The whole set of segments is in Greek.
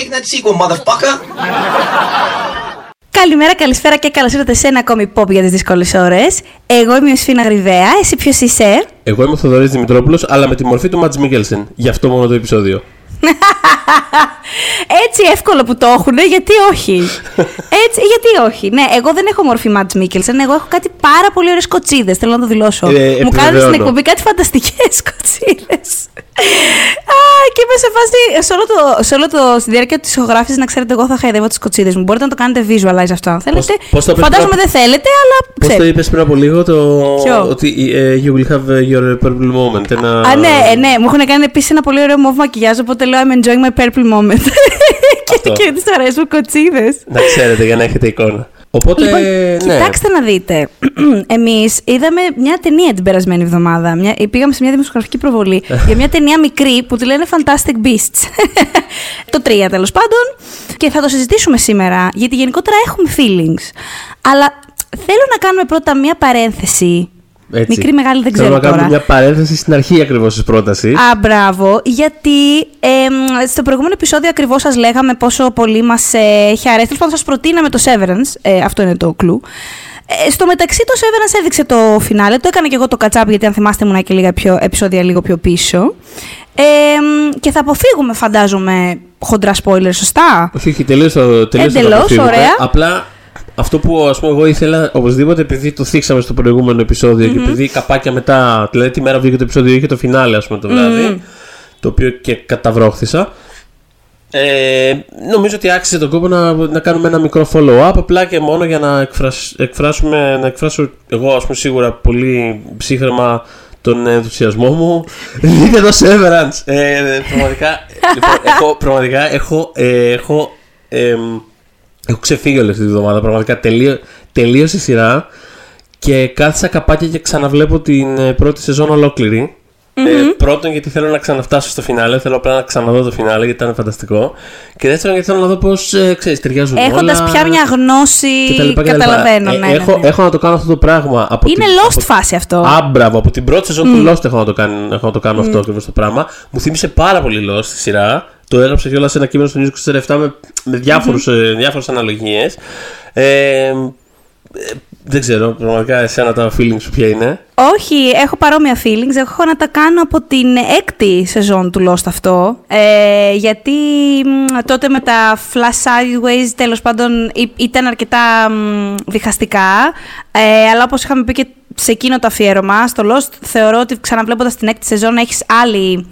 we making that sequel, motherfucker? Καλημέρα, καλησπέρα και καλώς ήρθατε σε ένα ακόμη pop για τις δύσκολες ώρες. Εγώ είμαι η Σφίνα Γρυβαία, εσύ ποιος είσαι; Εγώ είμαι ο Θοδωρής Δημητρόπουλος, αλλά με τη μορφή του Ματ Μίκελσεν. Γι' αυτό μόνο το επεισόδιο. Έτσι εύκολο που το έχουν, γιατί όχι. Έτσι, γιατί όχι. Ναι, εγώ δεν έχω μορφή Μάτς Μίκελσεν, εγώ έχω κάτι πάρα πολύ ωραίες κοτσίδες. Θέλω να το δηλώσω. Ε, Μου επιβεβαιώνω. κάνετε στην εκπομπή κάτι φανταστικές κοτσίδες. και είμαι σε φάση. Σε όλο το, σε όλο το, στη διάρκεια της ηχογράφησης, να ξέρετε, εγώ θα χαϊδεύω τις κοτσίδες μου. Μπορείτε να το κάνετε visualize αυτό. αν Θέλετε. πώς το πες Φαντάζομαι πριν- δεν θέλετε, αλλά Πώς το ξέρετε. είπες πριν από λίγο, το... Ποιο; ότι ε, you will have your purple moment. Ένα... Α, ναι, ε, ναι, μου έχουν κάνει επίσης ένα πολύ ωραίο μοβ μακιγιάζ, οπότε λέω I'm enjoying my purple moment. και Αυτό. και τις αρέσουν κοτσίδες. Να ξέρετε για να έχετε εικόνα. Οπότε, Λοιπόν, ναι. κοιτάξτε να δείτε. Εμείς είδαμε μια ταινία την περασμένη εβδομάδα. Μια, πήγαμε σε μια δημοσιογραφική προβολή για μια ταινία μικρή που τη λένε Fantastic Beasts. το 3 τέλος πάντων. Και θα το συζητήσουμε σήμερα, γιατί γενικότερα έχουμε feelings. Αλλά θέλω να κάνουμε πρώτα μια παρένθεση. Έτσι. Μικρή, μεγάλη, δεν Θέλω ξέρω να κάνουμε τώρα. μια παρένθεση στην αρχή ακριβώς της πρότασης. Α, μπράβο. Γιατί εμ, στο προηγούμενο επεισόδιο ακριβώς σας λέγαμε πόσο πολύ μας ε, έχει αρέσει. Τέλος πάντων, σας προτείναμε το Severance. Ε, αυτό είναι το κλου. Ε, στο μεταξύ, το Severance έδειξε το φινάλε. Το έκανα και εγώ το κατσάπ, γιατί αν θυμάστε, ήμουν και λίγα πιο, επεισόδια λίγο πιο πίσω. Ε, εμ, και θα αποφύγουμε, φαντάζομαι, χοντρά spoiler, σωστά; Όχι, όχι, τελείω το τελείως το Εντελώς, αποφύγουμε. ωραία. Απλά αυτό που ας πούμε εγώ ήθελα οπωσδήποτε επειδή το θίξαμε στο προηγούμενο επεισόδιο και επειδή καπάκια μετά, δηλαδή τη μέρα που βγήκε το επεισόδιο είχε το φινάλε ας πούμε το βράδυ, το οποίο και καταβρόχθησα. Ε, νομίζω ότι άξιζε τον κόπο να, να κάνουμε ένα μικρό follow-up απλά και μόνο για να εκφρασ, εκφράσουμε, να εκφράσω εγώ ας πούμε σίγουρα πολύ ψύχρεμα τον ενθουσιασμό μου. Δείτε το Severance! Ε, πραγματικά, λοιπόν, έχω, πραγματικά έχω, ε, έχω, εμ, έχω ξεφύγει όλη αυτή τη βδομάδα. Πραγματικά τελείω, τελείωσε η σειρά και κάθισα καπάκια και ξαναβλέπω την ε, πρώτη σεζόν ολόκληρη. Ε, πρώτον, γιατί θέλω να ξαναφτάσω στο φινάλε. Θέλω απλά να ξαναδώ το φινάλε γιατί ήταν φανταστικό. Και δεύτερον, γιατί θέλω να δω πώς ξέρεις, ταιριάζουν Έχοντας όλα. πια μια γνώση. και τα λοιπά και τα λοιπά. Καταλαβαίνω. Ε, ναι, ναι, έχω, ναι. έχω να το κάνω αυτό το πράγμα. Από Είναι την, lost από- φάση αυτό. Α, μπράβο, από την πρώτη σεζόν του Lost έχω να το κάνω, έχω να το κάνω αυτό ακριβώς το πράγμα. Μου θύμισε πάρα πολύ Lost τη σειρά. Το έγραψα κιόλας σε ένα κείμενο στο News 24 με, με διάφορους, ε, διάφορες αναλογίες. Ε, ε, δεν ξέρω, πραγματικά εσένα τα feelings σου ποια είναι. Όχι, έχω παρόμοια feelings. Έχω να τα κάνω από την έκτη σεζόν του Lost αυτό. Ε, γιατί μ, τότε με τα flash sideways τέλος πάντων ή- ήταν αρκετά μ, διχαστικά. Ε, αλλά όπως είχαμε πει και σε εκείνο το αφιέρωμα, στο Lost θεωρώ ότι ξαναβλέποντας την έκτη σεζόν έχεις άλλη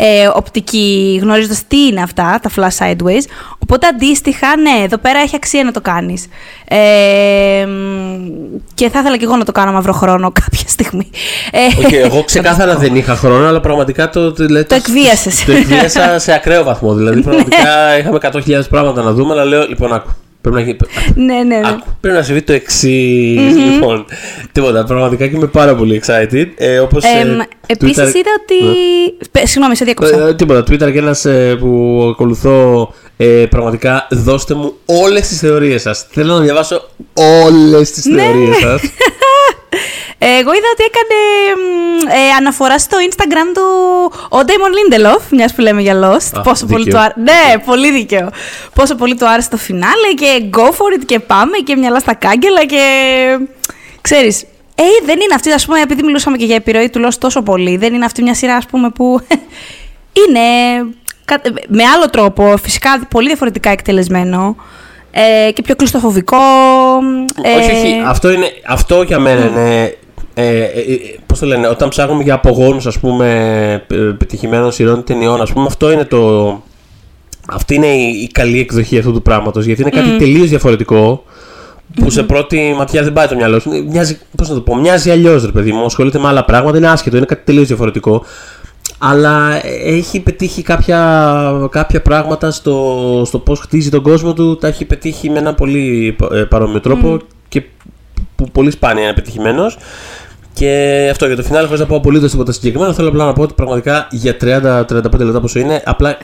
ε, οπτική γνωρίζοντας τι είναι αυτά, τα flash sideways. Οπότε αντίστοιχα, ναι, εδώ πέρα έχει αξία να το κάνεις. Ε, μ, και θα ήθελα και εγώ να το κάνω μαύρο χρόνο κάποια στιγμή. Ε, Όχι, εγώ ξεκάθαρα δεν είχα χρόνο, αλλά πραγματικά το. Το, δηλαδή, Το εκβίασες. Το εκβίασα σε ακραίο βαθμό. Δηλαδή, πραγματικά είχαμε 100.000 πράγματα να δούμε, αλλά λέω, λοιπόν, άκου. Πρέπει να, γίνει- ναι, ναι, ναι. Άκου, πρέπει να συμβεί το εξής. Λοιπόν, τίποτα. Πραγματικά και είμαι πάρα πολύ excited. Ε, όπως, ε, Εμ, επίσης Twitter- είδα ότι... Πε- Συγγνώμη, σε διακόψα. Ε, τίποτα. Twitter και ένας που ακολουθώ. Ε, πραγματικά δώστε μου όλες τις θεωρίες σας Θέλω να διαβάσω όλες τις Ναι. θεωρίες σας Εγώ είδα ότι έκανε μ, ε, αναφορά στο Instagram του ο Damon Lindelof, μιας που λέμε για Lost. Α, πόσο πολύ δίκαιο. του άρεσε. Ναι, πολύ δίκαιο. Πόσο πολύ του άρεσε το φινάλε και go for it και πάμε και μυαλά στα κάγκελα και. Ξέρεις, ε, δεν είναι αυτή, ας πούμε, επειδή μιλούσαμε και για επιρροή του Lost τόσο πολύ, δεν είναι αυτή μια σειρά, ας πούμε, που είναι κα- με άλλο τρόπο, φυσικά πολύ διαφορετικά εκτελεσμένο ε, και πιο κλειστοφοβικό. ε, Όχι, όχι. Αυτό, είναι, αυτό για μένα είναι. Ε, ε, ε, πώς το λένε, όταν ψάχνουμε για απογόνους ας πούμε ε, πετυχημένων σειρών ή ταινιών, ας πούμε, αυτό είναι το. Αυτή είναι η, η καλή εκδοχή αυτού του πράγματος γιατί είναι κάτι τελείως διαφορετικό που σε πρώτη ματιά δεν πάει το μυαλό σου. Μοιάζει, πώς να το πω, μοιάζει αλλιώς, ρε παιδί μου. Ασχολείται με άλλα πράγματα, είναι άσχετο, είναι κάτι τελείως διαφορετικό. Αλλά έχει πετύχει κάποια, κάποια πράγματα στο, στο πώς χτίζει τον κόσμο του, τα έχει πετύχει με ένα πολύ ε, παρόμοιο τρόπο και που πολύ σπάνια είναι πετυχημένος. Και αυτό για το φινάλε, χωρίς να πω απολύτως τίποτα συγκεκριμένο, θέλω απλά να πω ότι πραγματικά για 30-35 λεπτά πόσο είναι, απλά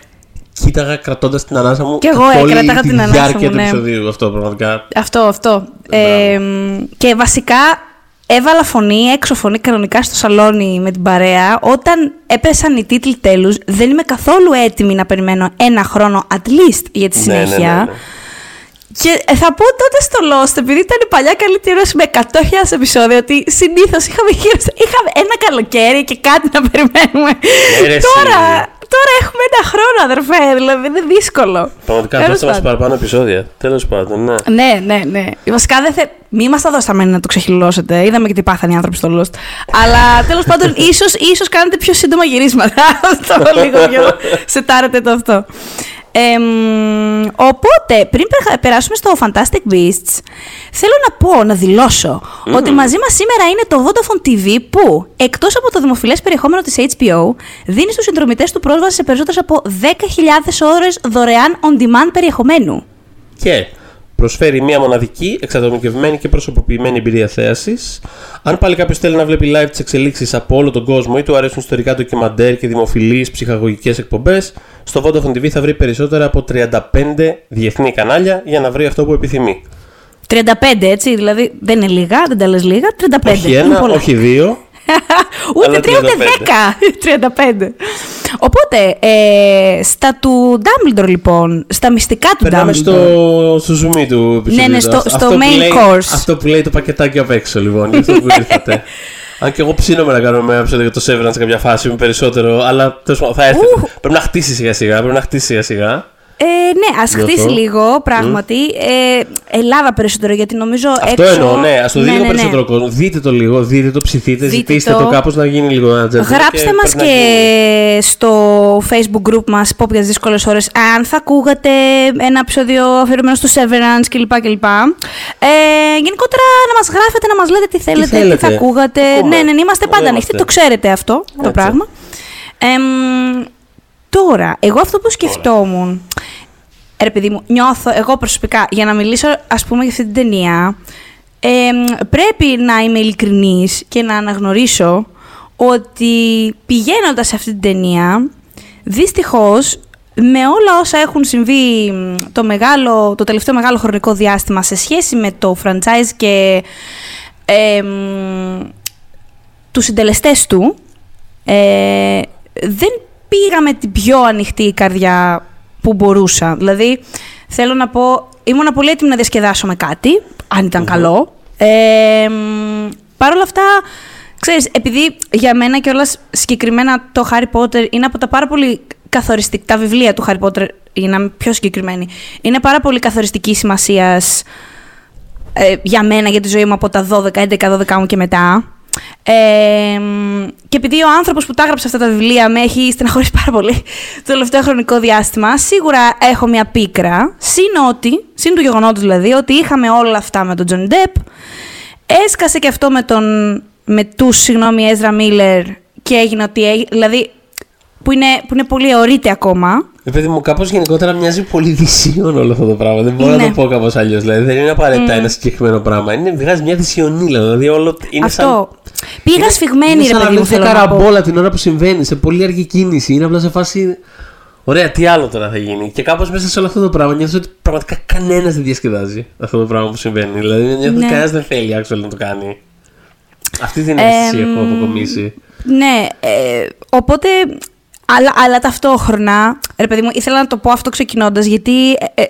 κοίταγα κρατώντας την ανάσα μου Κι εγώ, καθ' ε, όλη κράταγα τη την ανάσα διάρκεια μου, του ναι. επεισοδίου. Αυτό πραγματικά. Αυτό, αυτό. Ε, και βασικά έβαλα φωνή, έξω φωνή κανονικά στο σαλόνι με την παρέα. Όταν έπεσαν οι τίτλοι τέλους, δεν είμαι καθόλου έτοιμη να περιμένω ένα χρόνο at least για τη Ναι, ναι, συνέχεια. ναι, ναι. Και ε, θα πω τότε στο Lost, επειδή ήταν η παλιά καλή τήρωση με 100.000 επεισόδια, ότι συνήθως είχαμε, γύρω στα- είχαμε ένα καλοκαίρι και κάτι να περιμένουμε. Ναι, ρε, εσύ. τώρα, τώρα έχουμε ένα χρόνο, αδερφέ, δηλαδή είναι δύσκολο. Πραγματικά Τέλος θα μας πάντων. παραπάνω επεισόδια. Τέλος πάντων, ναι. Ναι, ναι, ναι. Βασικά δεν θε... Μη μας τα δώσαμε να το ξεχυλώσετε. Είδαμε και τι πάθανε οι άνθρωποι στο Lost. Αλλά τέλος πάντων, ίσως ίσως κάνετε πιο σύντομα γυρίσματα. Αυτό λίγο πιο σετάρετε το αυτό. Εμ, οπότε, πριν περα- περάσουμε στο Fantastic Beasts, θέλω να πω, να δηλώσω, ότι μαζί μας σήμερα είναι το Vodafone TV που, εκτός από το δημοφιλές περιεχόμενο της HBO, δίνει στους συνδρομητές του πρόσβαση σε περισσότερες από 10.000 ώρες δωρεάν on-demand περιεχομένου. Και προσφέρει μια μοναδική, εξατομικευμένη και προσωποποιημένη εμπειρία θέασης. Αν πάλι κάποιος θέλει να βλέπει live τις εξελίξεις από όλο τον κόσμο ή του αρέσουν ιστορικά ντοκιμαντέρ και δημοφιλείς ψυχαγωγικές εκπομπές, στο Vodafone TV θα βρει περισσότερα από 35 διεθνή κανάλια για να βρει αυτό που επιθυμεί. 35, έτσι, δηλαδή δεν είναι λίγα, δεν τα λες λίγα, 35. όχι είναι ένα, πολλά. όχι δύο. ούτε αλλά 3 ούτε 10. 35. Οπότε, ε, στα του Dumbledore λοιπόν, στα μυστικά του Περνάμε Dumbledore. στο, στο zoom του επεισοδίου. Ναι, ναι, στο- Αυτό στο που main λέει- course. Αυτό που λέει το πακετάκι απ' έξω λοιπόν, γι' αυτό που ήρθατε. Αν και εγώ ψήνομαι να κάνουμε ένα επεισόδιο για το Severance σε κάποια φάση με περισσότερο, αλλά τέλος πάντων, θα έρθει. Ου. Πρέπει να χτίσει σιγά σιγά. Πρέπει να χτίσει σιγά σιγά. Ε, ναι, ας Νιώθω. χτίσει λίγο, πράγματι. Ε, Ελλάδα περισσότερο, γιατί νομίζω Αυτό έξω... εννοώ, ναι. Α το δει Ναι, λίγο ναι, ναι. περισσότερο κόσμο. Δείτε το λίγο, δείτε το, ψηθείτε, Δείτε ζητήστε το, το. κάπως να γίνει λίγο ένα τζέντζελ Γράψτε και μας πρέπει να γίνει. και στο facebook group μας Pop για τις δύσκολες ώρες αν θα ακούγατε ένα επεισόδιο αφιερωμένο στο Severance κλπ. κλπ. Ε, γενικότερα να μας γράφετε, να μας λέτε τι θέλετε, τι, θέλετε. θα ακούγατε. Ακούμε. Ναι, ναι, ναι, είμαστε Εδώ πάντα ανοιχτοί, είμαστε. το ξέρετε αυτό το Έτσι. πράγμα. Εμ, τώρα, εγώ αυτό που σκεφτόμουν, ρε παιδί μου, νιώθω εγώ προσωπικά, για να μιλήσω ας πούμε για αυτή την ταινία, εμ, πρέπει να είμαι ειλικρινής και να αναγνωρίσω ότι πηγαίνοντας σε αυτή την ταινία, δυστυχώς με όλα όσα έχουν συμβεί μ, το, μεγάλο, το τελευταίο μεγάλο χρονικό διάστημα σε σχέση με το franchise και εμ, τους συντελεστές του, ε, δεν πήγα με την πιο ανοιχτή καρδιά που μπορούσα. Δηλαδή, θέλω να πω, ήμουν πολύ έτοιμη να διασκεδάσω με κάτι, αν ηταν καλό. Ε, μ, Παρ' όλα αυτά, ξέρεις, επειδή για μένα και συγκεκριμένα το Harry Potter είναι από τα πάρα πολύ καθοριστικά, τα βιβλία του Harry Potter, για να είμαι πιο συγκεκριμένη, είναι πάρα πολύ καθοριστική σημασίας ε, για μένα, για τη ζωή μου από τα 12, 11, 12 μου και μετά. Ε, μ, και επειδή ο άνθρωπος που τα έγραψε αυτά τα βιβλία με έχει στεναχωρήσει πάρα πολύ το τελευταίο χρονικό διάστημα, σίγουρα έχω μια πίκρα. Συν ότι, συν του γεγονότος δηλαδή, ότι είχαμε όλα αυτά με τον Τζόνι Ντεπ. Έσκασε και αυτό με τον. με τους, συγγνώμη, Έζρα Μίλλερ και έγινε ότι. έγι- Δηλαδή, που είναι, που είναι πολύ αιωρείται ακόμα. Ε, παιδί μου, κάπως γενικότερα μοιάζει πολύ δυσοίωνο όλο αυτό το πράγμα. Δεν μπορώ να Ναι. το πω κάπως αλλιώς. Δηλαδή, δεν είναι απαραίτητα ένα συγκεκριμένο πράγμα. Είναι, βγάζει μια δυσοιωνίλα. Δηλαδή, όλο είναι σαν. αυτό. Πήγα είναι- σφιγμένη, είναι ρε σαν να παιδί μου, βλέπεις μια θέλω να πω. καραμπόλα την ώρα που συμβαίνει, σε πολύ αργή κίνηση. Είναι απλά σε φάση. Ωραία, τι άλλο τώρα θα γίνει. Και κάπως μέσα σε όλο αυτό το πράγμα νιώθω ότι πραγματικά κανένας δεν διασκεδάζει αυτό το πράγμα που συμβαίνει. Δηλαδή, νιώθω ότι Ναι. κανένας δεν θέλει actually να το κάνει. Αυτή την αίσθηση Εμ, έχω αποκομίσει. Ναι, ε, οπότε. Αλλά, αλλά ταυτόχρονα, ρε παιδί μου, ήθελα να το πω αυτό ξεκινώντας, γιατί ε, ε,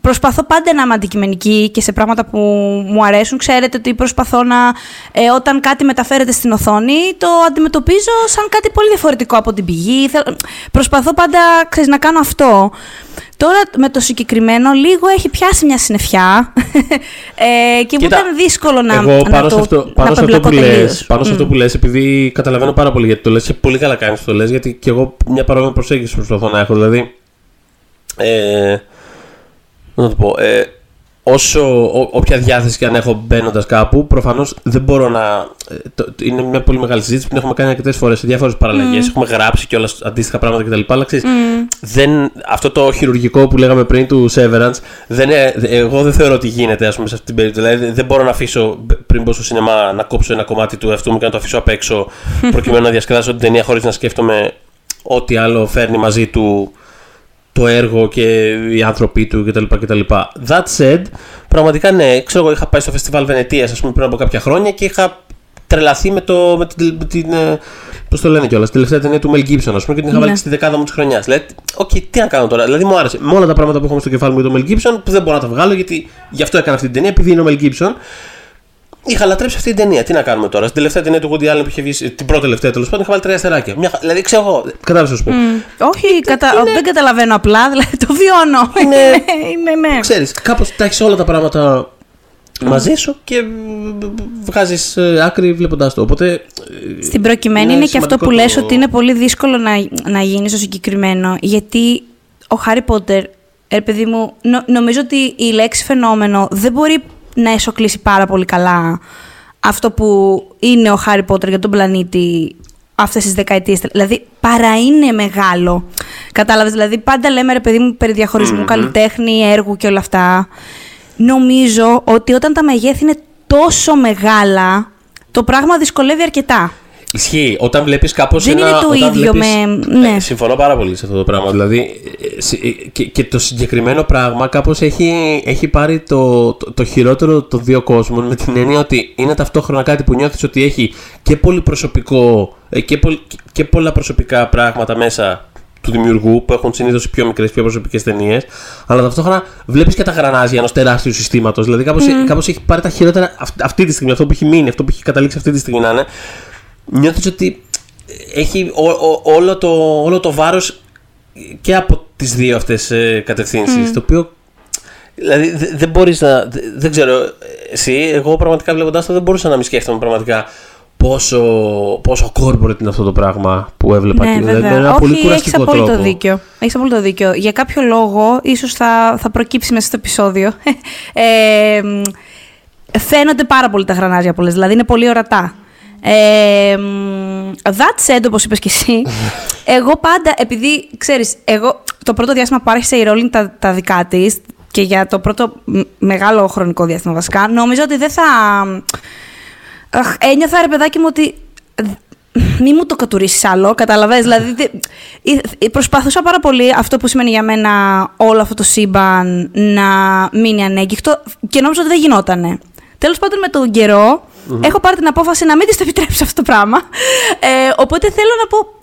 προσπαθώ πάντα να είμαι αντικειμενική και σε πράγματα που μου αρέσουν. Ξέρετε ότι προσπαθώ να, ε, όταν κάτι μεταφέρεται στην οθόνη, το αντιμετωπίζω σαν κάτι πολύ διαφορετικό από την πηγή. Θέλ- Προσπαθώ πάντα, ξέρεις, να κάνω αυτό. Τώρα με το συγκεκριμένο λίγο έχει πιάσει μια συννεφιά ε, και μου Κοίτα, ήταν δύσκολο να, Εγώ να πάνω το σε αυτό, να πάνω σε αυτό απεμπλακώ που λες, τελείως. πάνω σε αυτό Μμ. που λες, επειδή καταλαβαίνω πάρα πολύ γιατί το λες και πολύ καλά κάνεις που το λες, γιατί και εγώ μια παρόμοια προσέγγιση προσπαθώ να έχω. Δηλαδή, ε, να το πω, ε, όσο ό, όποια διάθεση και αν έχω μπαίνοντας κάπου, προφανώς δεν μπορώ να. ε, το- το- είναι μια πολύ μεγάλη συζήτηση που την έχουμε κάνει αρκετές φορές σε διάφορες παραλλαγές. Έχουμε γράψει και όλα αντίστοιχα πράγματα κτλ. Αλλά ξέρεις, δεν, αυτό το χειρουργικό που λέγαμε πριν του Severance, δεν, είναι- εγώ δεν θεωρώ ότι γίνεται ας πούμε, σε αυτή την περίπτωση. Δηλαδή δεν μπορώ να αφήσω πριν μπω στο σινεμά να κόψω ένα κομμάτι του εαυτού μου και να το αφήσω απ' έξω προκειμένου να διασκεδάσω την ταινία χωρίς να σκέφτομαι ό,τι άλλο φέρνει μαζί του το έργο και οι άνθρωποι του κτλ. κτλ. That said, πραγματικά ναι, ξέρω εγώ είχα πάει στο φεστιβάλ Βενετίας ας πούμε πριν από κάποια χρόνια και είχα τρελαθεί με, το, με την, με την ε, Πώς το λένε κιόλας, τελευταία ταινία του Mel Gibson, ας πούμε, και την είχα βάλει Ναι. στη δεκάδα μου της χρονιάς. Δηλαδή, οκ, τι να κάνω τώρα. Δηλαδή, μου άρεσε. Με όλα τα πράγματα που έχω στο κεφάλι μου για τον Mel Gibson, που δεν μπορώ να τα βγάλω, γιατί γι' αυτό έκανα αυτή την ταινία, επειδή είναι ο Mel Gibson. Είχα λατρέψει αυτή την ταινία. Τι να κάνουμε τώρα; Στην τελευταία ταινία του Woody Allen που είχε βγει, την πρώτη τελευταία τέλος πάντων, είχα βάλει τρία αστεράκια. Μια, χα- δηλαδή, ξέρω εγώ. Κατάλαβες να σου πω. Όχι, κατα... δεν καταλαβαίνω απλά, δηλαδή το βιώνω. Είναι- είναι, ναι. Ξέρεις, κάπως τα έχεις όλα τα πράγματα μαζί σου και βγάζεις άκρη βλέποντάς το. Οπότε. ε, Στην προκειμένη είναι είναι και αυτό που σημαντικό λες το- ότι είναι πολύ δύσκολο να, να γίνεις στο συγκεκριμένο, γιατί ο Χάρι Πότερ, ρε παιδί μου, νο- νομίζω ότι η λέξη φαινόμενο δεν μπορεί να εσωκλήσει πάρα πολύ καλά αυτό που είναι ο Χάρι Πότερ για τον πλανήτη αυτές τις δεκαετίες. Δηλαδή, παρά είναι μεγάλο. Κατάλαβες, δηλαδή, πάντα λέμε, ρε παιδί μου, περί διαχωρισμού καλλιτέχνη, έργου και όλα αυτά. Νομίζω ότι όταν τα μεγέθη είναι τόσο μεγάλα, το πράγμα δυσκολεύει αρκετά. Ισχύει. Όταν βλέπεις κάπως. Δεν είναι το ίδιο με- ναι. συμφωνώ πάρα πολύ σε αυτό το πράγμα. Δηλαδή. ε, συ- ε, Και, και το συγκεκριμένο πράγμα κάπως έχει, έχει πάρει το, το, το χειρότερο των δύο κόσμων με την έννοια ότι είναι ταυτόχρονα κάτι που νιώθεις ότι έχει και πολύ προσωπικό ε, και, πολ- και- και πολλά προσωπικά πράγματα μέσα του δημιουργού που έχουν συνήθως πιο μικρές, πιο προσωπικές ταινίες. Αλλά ταυτόχρονα βλέπεις και τα γρανάζια ενός τεράστιου συστήματος. Δηλαδή κάπως κάπως έχει πάρει τα χειρότερα αυ- αυτή τη στιγμή, αυτό που έχει μείνει, αυτό που έχει καταλήξει αυτή τη στιγμή να είναι. Νιώθεις ότι έχει ο- ο- όλο το, όλο το βάρος και από τις δύο αυτές ε, κατευθύνσεις. Το οποίο. Δηλαδή δε- δεν μπορείς να. δε- Δεν ξέρω. Εσύ, εγώ πραγματικά βλέποντα το δεν μπορούσα να μην σκέφτομαι πραγματικά πόσο, πόσο corporate είναι αυτό το πράγμα που έβλεπα. Ναι, και δηλαδή, με βέβαια. ένα πολύ Όχι, έχεις κουραστικό απόλυτο τρόπο. δίκιο. Έχεις απόλυτο δίκιο. Για κάποιο λόγο, ίσως θα, θα προκύψει μέσα στο επεισόδιο. ε, μ, φαίνονται πάρα πολύ τα γρανάζια πολλές, δηλαδή είναι πολύ ορατά. Ε, μ, that said, όπως είπες και εσύ, εγώ πάντα, επειδή, ξέρεις, εγώ το πρώτο διάστημα που άρχισε η Rowling τα, τα δικά της και για το πρώτο μ, μεγάλο χρονικό διάστημα βασικά, νομίζω ότι δεν θα... Αχ, ένιωθα ρε παιδάκι μου ότι μη μου το κατουρίσεις άλλο, καταλαβες. δηλαδή, δε- ε, προσπαθούσα πάρα πολύ αυτό που σημαίνει για μένα όλο αυτό το σύμπαν να μείνει ανέγκυχτο και νόμιζα ότι δεν γινότανε. Τέλος πάντων με τον καιρο έχω πάρει την απόφαση να μην της το επιτρέψω αυτό το πράγμα. Ε, οπότε θέλω να πω,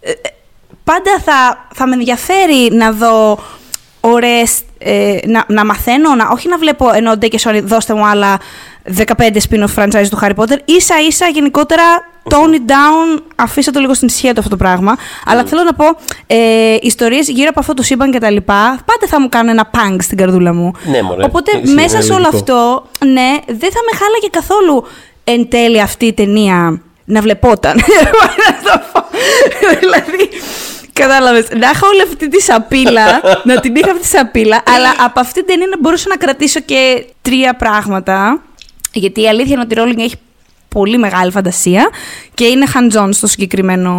ε, ε, πάντα θα, θα με ενδιαφέρει να δω ωραίες, ε, να, να μαθαίνω, να, όχι να βλέπω ενώ ντε και sorry, δώστε μου άλλα 15 spin-off franchise του Harry Potter. Ίσα ίσα γενικότερα tone it down, αφήστε το λίγο στην ησυχία του αυτό το πράγμα. Αλλά θέλω να πω, ε, ιστορίες γύρω από αυτό το σύμπαν και τα λοιπά, πάντα θα μου κάνουν ένα pang στην καρδούλα μου. Ναι, μωρέ. Οπότε Ισχύει, μέσα είναι σε όλο λογικό. αυτό, ναι, δεν θα με χάλαγε καθόλου εν τέλει αυτή η ταινία να βλεπόταν. Να το πω. δηλαδή, κατάλαβες, να έχω όλη αυτή τη σαπίλα, να την είχα αυτή τη σαπίλα, αλλά από αυτή την ταινία να μπορούσα να κρατήσω και τρία πράγματα, γιατί η αλήθεια είναι ότι η Rowling έχει πολύ μεγάλη φαντασία και είναι hands-on στο συγκεκριμένο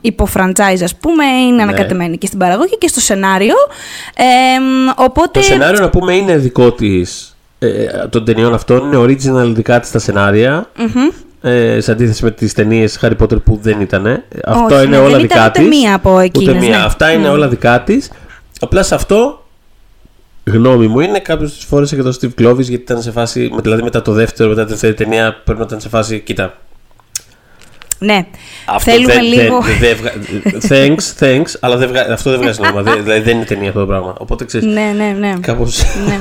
υπο-franchise, ας πούμε, είναι ανακατεμένη και στην παραγωγή και στο σενάριο. Εμ, οπότε... Το σενάριο να πούμε είναι δικό της ε, των ταινιών αυτών. Είναι original δικά της τα σενάρια. Ε, σε αντίθεση με τις ταινίες Harry Potter που δεν ήταν. Αυτό Όχι, είναι ναι, όλα δεν δικά ήταν ούτε της. μία από εκείνες, Ούτε μία. ναι. Αυτά είναι όλα δικά της. Απλά σε αυτό γνώμη μου είναι κάποιος τη φόρεσε και τον Steve Clovis γιατί ήταν σε φάση. με- Δηλαδή μετά το δεύτερο, μετά τη δεύτερη ταινία πρέπει να ήταν σε φάση. Κοίτα. Ναι. Αυτό Θέλουμε δεν, λίγο. Δεν, δεν βγα... thanks, thanks, αλλά δεν βγα... αυτό δεν βγάζει νόημα. Δεν- δηλαδή δεν είναι ταινία αυτό το πράγμα. Οπότε ξέρεις. ναι, ναι, ναι. Κάπως... ναι.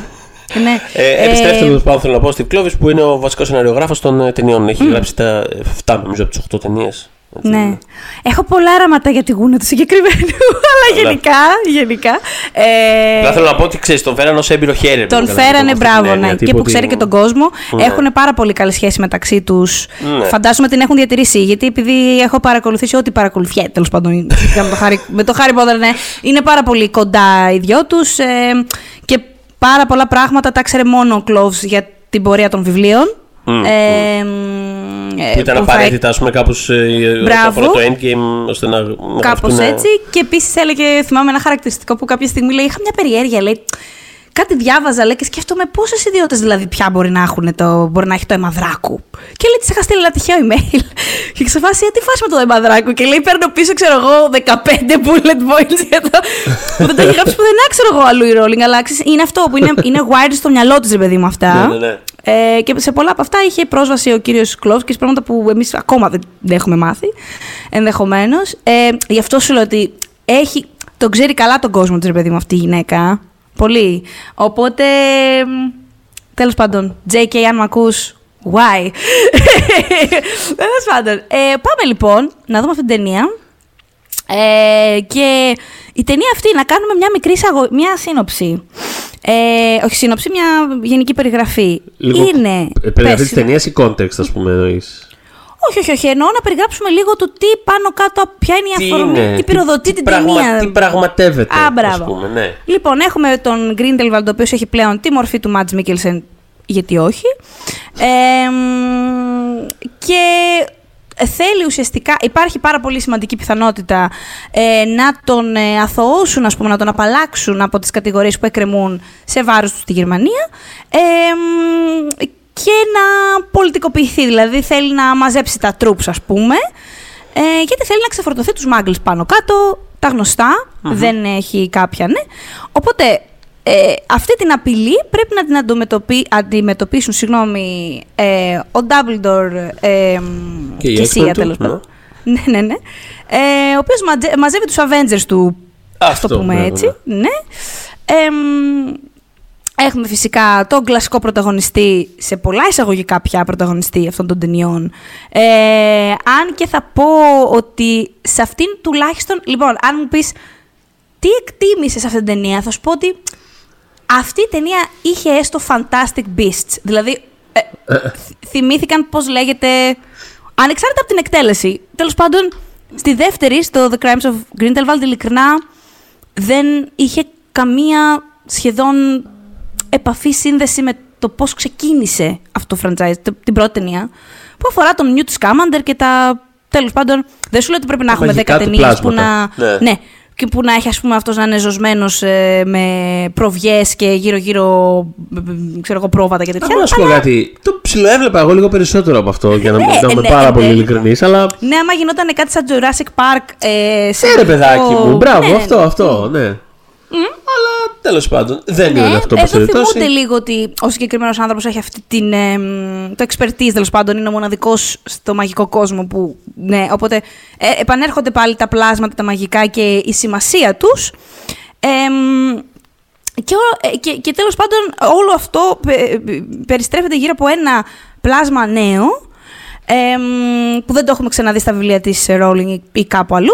ναι. Ε, επιστρέφτε τέλο πάντων, θέλω να πω, Steve Clovis που είναι ο βασικός σεναριογράφο των ε, ταινιών. Έχει γράψει τα 7 νομίζω από τις 8 ταινίες. Ναι. Έχω πολλά άραματα για τη γούνα του συγκεκριμένου, αλλά Καλά. γενικά, γενικά. Ε, Απλά θέλω να πω ότι ξέρεις, τον φέραν ως έμπειρο χέρι. τον φέρανε, μπράβο, ναι. Και που ξέρει και τον κόσμο. Ναι. Έχουν πάρα πολύ καλή σχέση μεταξύ τους. Ναι. Φαντάζομαι την έχουν διατηρήσει. Γιατί επειδή έχω παρακολουθήσει ό,τι παρακολουθιέται, τέλος πάντων. σχετικά με το Harry- με το Harry Potter, ναι. Είναι πάρα πολύ κοντά οι δυο τους. και πάρα πολλά πράγματα τα ξέρει μόνο ο Cloves για την πορεία των βιβλίων. Μμ, Ε, Που ήταν που θα- απαραίτητα, ας πούμε, κάπως όσον Μπράβο. αφορά το endgame, ώστε να. να Κάπως γραφτούν, έτσι. Και επίσης έλεγε, θυμάμαι ένα χαρακτηριστικό που κάποια στιγμή λέει: Είχα μια περιέργεια. Λέει, κάτι διάβαζα λέει, και σκέφτομαι πόσες ιδιώτες δηλαδή πια μπορεί να, έχουν το, μπορεί να έχει το αιμαδράκου. Και λέει, της είχα στείλει ένα τυχαίο email. και ξεφάσει, «Ε, τι φάση με το αιμαδράκου. Και λέει, παίρνω πίσω, ξέρω εγώ, 15 bullet points για το. που δεν το έχει γράψει πουθενά, ξέρω εγώ, αλλού η Rowling. Αλλά ξέρεις, είναι αυτό που είναι, είναι wired στο μυαλό της, ρε παιδί μου αυτά. Ναι, ναι, ναι. Ε, και σε πολλά από αυτά είχε πρόσβαση ο κύριος Κλόφσκι, πράγματα που εμείς ακόμα δεν, δεν έχουμε μάθει. Ενδεχομένως. Ε, γι' αυτό σου λέω ότι έχει, τον ξέρει καλά τον κόσμο της, ρε παιδί μου, αυτή η γυναίκα. Πολύ. Οπότε. Τέλος πάντων, JK, αν με ακούς, why; Τέλος πάντων. Ε, πάμε λοιπόν να δούμε αυτή την ταινία. Ε, και η ταινία αυτή, να κάνουμε μια μικρή εισαγω... μια σύνοψη. Ε, όχι σύνοψη, μια γενική περιγραφή. Λίγο είναι. ε, Περιγραφή πες, της ταινίας ή context, ας πούμε, εννοείς; Όχι, όχι, όχι. Εννοώ να περιγράψουμε λίγο το τι πάνω κάτω, ποια είναι η Τι αφορμή, είναι, τι πυροδοτεί την πραγμα- ταινία. Τι πραγματεύεται, Α, ας μπράβο. πούμε, ναι. Λοιπόν, έχουμε τον Grindelwald, ο οποίος έχει πλέον τη μορφή του Μάτζ Μίκελσεν, γιατί όχι. Ε, μ, και θέλει ουσιαστικά, υπάρχει πάρα πολύ σημαντική πιθανότητα ε, να τον ε, αθωώσουν, ας πούμε, να τον απαλλάξουν από τις κατηγορίες που εκκρεμούν σε βάρος του στη Γερμανία ε, μ, και να πολιτικοποιηθεί, δηλαδή θέλει να μαζέψει τα troops, ας πούμε, ε, γιατί θέλει να ξεφορτωθεί τους Μάγκλς πάνω κάτω, τα γνωστα δεν έχει κάποια, ναι. Οπότε, ε, αυτή την απειλή πρέπει να την αντιμετωπί, αντιμετωπίσουν, συγγνώμη, ε, ο Dumbledore ε, μ, Και η και η Σία, X-Men του, τέλος ναι. πάντων. Ναι, ναι, ναι. Ε, ο οποίος μαζε- μαζεύει τους Avengers του, ας Αυτό, το πούμε μπράβο, έτσι. Ναι. Ε, μ, Έχουμε φυσικά τον κλασικό πρωταγωνιστή, σε πολλά εισαγωγικά πια πρωταγωνιστή αυτών των ταινιών. Ε, αν και θα πω ότι σε αυτήν τουλάχιστον. Λοιπόν, αν μου πεις τι εκτίμησες σε αυτήν την ταινία, θα σου πω ότι αυτή η ταινία είχε έστω Fantastic Beasts. Δηλαδή, ε, θ- θυμήθηκαν πώς λέγεται. Ανεξάρτητα από την εκτέλεση. Τέλος πάντων, στη δεύτερη, στο The Crimes of Grindelwald, ειλικρινά δεν είχε καμία σχεδόν επαφή, σύνδεση με το πώς ξεκίνησε αυτό το franchise, το- την πρώτη ταινία, που αφορά τον Newt Scamander και τα... Τέλος πάντων, δεν σου λέω ότι πρέπει να Τα έχουμε μαγικά 10 του ταινίες που να... πλάσματα. Ναι. ναι, και που να έχει ας πούμε αυτός να είναι ζωσμένος ε, με προβιές και γύρω-γύρω ε, ε, ξέρω εγώ πρόβατα και τέτοια. Να σου πω αλλά- κάτι. Το ψιλοέβλεπα εγώ λίγο περισσότερο από αυτό για να Ναι, μην να είμαι ναι, πάρα ναι, πολύ ναι. ειλικρινής. Αλλά. Ναι, άμα γινόταν κάτι σαν Jurassic Park. Ε, σε Ναι, ρε παιδάκι επίπεδο- μου. Μπράβο, Ναι, ναι, αυτό, αυτό, ναι. Αλλά τέλος πάντων δεν είναι αυτό που εδώ θυμούνται περιπτώσει. λίγο ότι ο συγκεκριμένος άνθρωπος έχει αυτή την. ε, μ, το expertise τέλος πάντων, είναι ο μοναδικός στο μαγικό κόσμο που. Ναι, οπότε ε, επανέρχονται πάλι τα πλάσματα, τα μαγικά και η σημασία τους. και, ο- ε, και, και τέλος πάντων όλο αυτό πε- περιστρέφεται γύρω από ένα πλάσμα νέο εμ, που δεν το έχουμε ξαναδεί στα βιβλία της Rowling ή- ή κάπου αλλού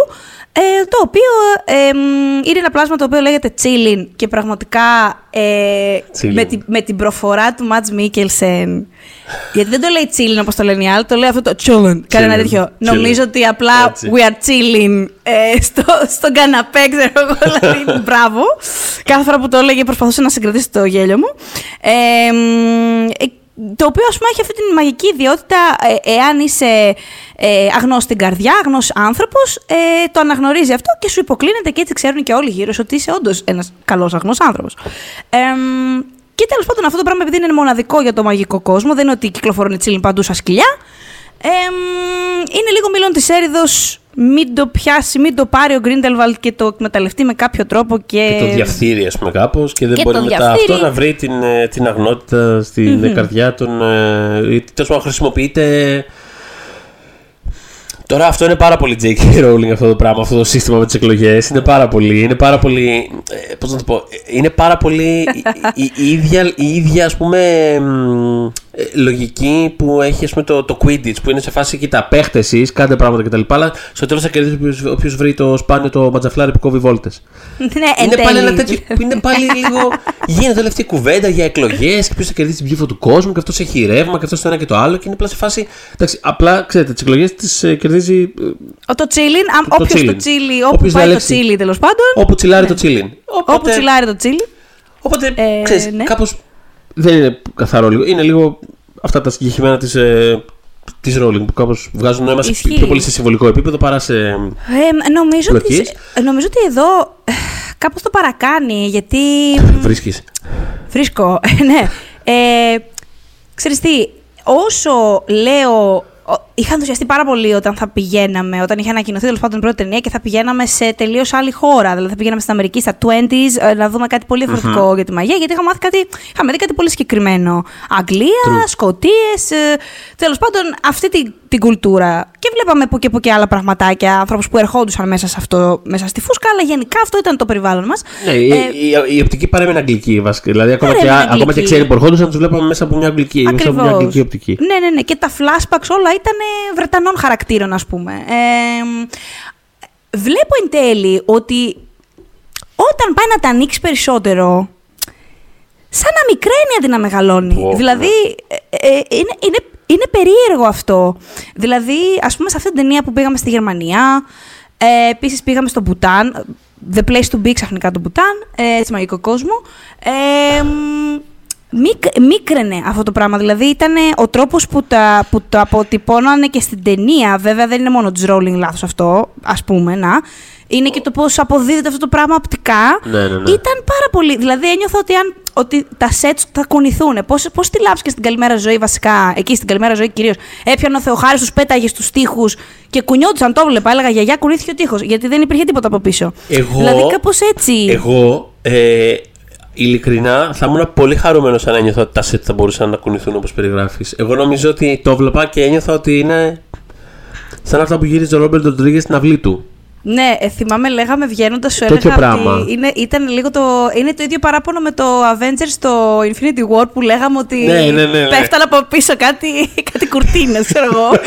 ε, το οποίο εμ, είναι ένα πλάσμα το οποίο λέγεται Chillin και πραγματικά ε, Chillin. με, την, με την προφορά του Μάτς Μίκελσεν γιατί δεν το λέει Chillin όπως το λένε οι άλλοι, το λέει αυτό το Chillin. Κάνει ένα Chillin. τέτοιο. Chillin. Νομίζω ότι απλά Έτσι. we are chilling ε, στο, στον καναπέ, ξέρω εγώ. Δηλαδή, μπράβο. Κάθε φορά που το έλεγε προσπαθούσα να συγκρατήσω το γέλιο μου. Ε, μ, ε, το οποίο, ας πούμε, έχει αυτή την μαγική ιδιότητα, ε, εάν είσαι ε, αγνός στην καρδιά, αγνός άνθρωπος, ε, το αναγνωρίζει αυτό και σου υποκλίνεται και έτσι ξέρουν και όλοι γύρω σου ότι είσαι όντως ένας καλός αγνός άνθρωπος. Ε, μ, και τέλος πάντων αυτό το πράγμα επειδή είναι μοναδικό για το μαγικό κόσμο, δεν είναι ότι κυκλοφορούν τσίλιν παντού σαν σκυλιά, ε, μ, είναι λίγο μήλον της έρηδος, μην το πιάσει, μην το πάρει ο Γκρίντελβαλτ και το εκμεταλλευτεί με κάποιο τρόπο και... Και το διαφθείρει, ας πούμε, κάπως και δεν Και μπορεί το μετά διαφθείρει. αυτό να βρει την, ε, την αγνότητα στην καρδιά των. ε, ή τέλος πάντων χρησιμοποιείται. Τώρα αυτό είναι πάρα πολύ J.K. Rowling αυτό το πράγμα, αυτό το σύστημα με τις εκλογές. Είναι πάρα πολύ. Είναι πάρα πολύ. Ε, πώς να το πω. ε, Είναι πάρα πολύ η, η- η ίδια, η ίδια ας πούμε, μ, ε, λογική που έχει ας πούμε, το, το Quidditch που είναι σε φάση κοίτα, παίχτες εσείς, κάντε πράγματα κτλ. Αλλά στο τέλος θα κερδίσει όποιος βρει το σπάνιο το ματζαφλάρι που κόβει βόλτες. ναι, εν Είναι πάλι τέλει. ένα τέτοιο που είναι πάλι λίγο. Γίνεται όλη αυτή η κουβέντα για εκλογές και ποιος θα κερδίσει την ψήφο του κόσμου και αυτός έχει ρεύμα και αυτός το ένα και το άλλο. Και είναι απλά σε φάση. Εντάξει, απλά ξέρετε, τις εκλογές τις κερδίζει ε, Ο το τσίλιν, Το όποιος το chillin. τσίλι, όπου Όποιος πάει το διαλέξει. τσίλι τέλος πάντων. όπου τσιλάρει το τσίλιν. Όπου τσιλάρει το τσίλι. Οπότε, Ε, ξέρεις, ναι. κάπως δεν είναι καθαρό λίγο. Είναι λίγο αυτά τα συγκεκριμένα της, ε, της Rowling που κάπως βγάζουν νόημα σε Ισχύει. πιο πολύ σε συμβολικό επίπεδο παρά σε... Ε, νομίζω, ότι, Πλοκής. ε, νομίζω ότι εδώ ε, κάπως το παρακάνει, γιατί... Βρίσκεις. Βρίσκω, ναι. Ε, ξέρεις τι, όσο λέω είχα ενθουσιαστεί πάρα πολύ όταν θα πηγαίναμε, όταν είχε ανακοινωθεί τέλος πάντων η πρώτη ταινία και θα πηγαίναμε σε τελείως άλλη χώρα. Δηλαδή θα πηγαίναμε στην Αμερική, στα 20s, ε, να δούμε κάτι πολύ για τη μαγεία, γιατί είχαμε, μάθει κάτι, είχαμε δει κάτι πολύ συγκεκριμένο. Αγγλία, Σκοτίες, ε, τέλος πάντων αυτή την, την κουλτούρα. Και βλέπαμε που και που και άλλα πραγματάκια, ανθρώπους που ερχόντουσαν μέσα, σε αυτό, μέσα στη φούσκα, αλλά γενικά αυτό ήταν το περιβάλλον μας. Ναι, ε, η, η, η, οπτική παρέμενε αγγλική βασικά. Δηλαδή ακόμα, και, ακόμα και ξένοι που ερχόντουσαν, τους βλέπαμε μέσα από μια αγγλική, μέσα από μια αγγλική οπτική. Ναι, ναι, ναι. Και τα flashbacks όλα ήταν Βρετανών χαρακτήρων, ας πούμε. Ε, βλέπω εν τέλει ότι όταν πάει να τα ανοίξει περισσότερο, σαν να μικραίνει αντί να μεγαλώνει. Δηλαδή, ε, ε, είναι, είναι, είναι περίεργο αυτό. Δηλαδή, ας πούμε, σε αυτή την ταινία που πήγαμε στη Γερμανία, ε, επίσης πήγαμε στο Μπουτάν, The Place to Be ξαφνικά το Μπουτάν, ε, σε μαγικό κόσμο. Ε, μίκραινε αυτό το πράγμα. Δηλαδή ήταν ο τρόπος που, τα, που το αποτυπώνανε και στην ταινία. Βέβαια δεν είναι μόνο της Rolling λάθος αυτό, ας πούμε, να. Είναι και το πώς αποδίδεται αυτό το πράγμα οπτικά. Ναι, ναι, ναι. Ήταν πάρα πολύ. Δηλαδή ένιωθα ότι, αν, ότι τα σετ θα κουνηθούν. Πώς τη λάψεις και στην καλημέρα ζωή, βασικά, εκεί στην καλημέρα ζωή κυρίως. Έπιανε ο Θεοχάρης, τους πέταγε στους τοίχους και κουνιόντουσαν. Το βλέπα. Έλεγα γιαγιά, κουνήθηκε ο τείχο. Γιατί δεν υπήρχε τίποτα από πίσω. Εγώ, δηλαδή κάπως έτσι. Εγώ ε, ειλικρινά θα ήμουν πολύ χαρούμενος αν ένιωθα ότι τα σετ θα μπορούσαν να κουνηθούν όπως περιγράφεις. Εγώ νομίζω ότι το βλέπα και ένιωθα ότι είναι σαν αυτά που γύριζε ο Ρόμπερτ Ντοντρίγκε στην αυλή του. Ναι, ε, θυμάμαι, λέγαμε βγαίνοντας, σου έλεγα πράγμα. ότι είναι, ήταν λίγο το, είναι το ίδιο παράπονο με το Avengers στο Infinity War που λέγαμε ότι ναι, ναι, ναι, ναι. πέφτανε από πίσω κάτι, κάτι κουρτίνες, ξέρω εγώ.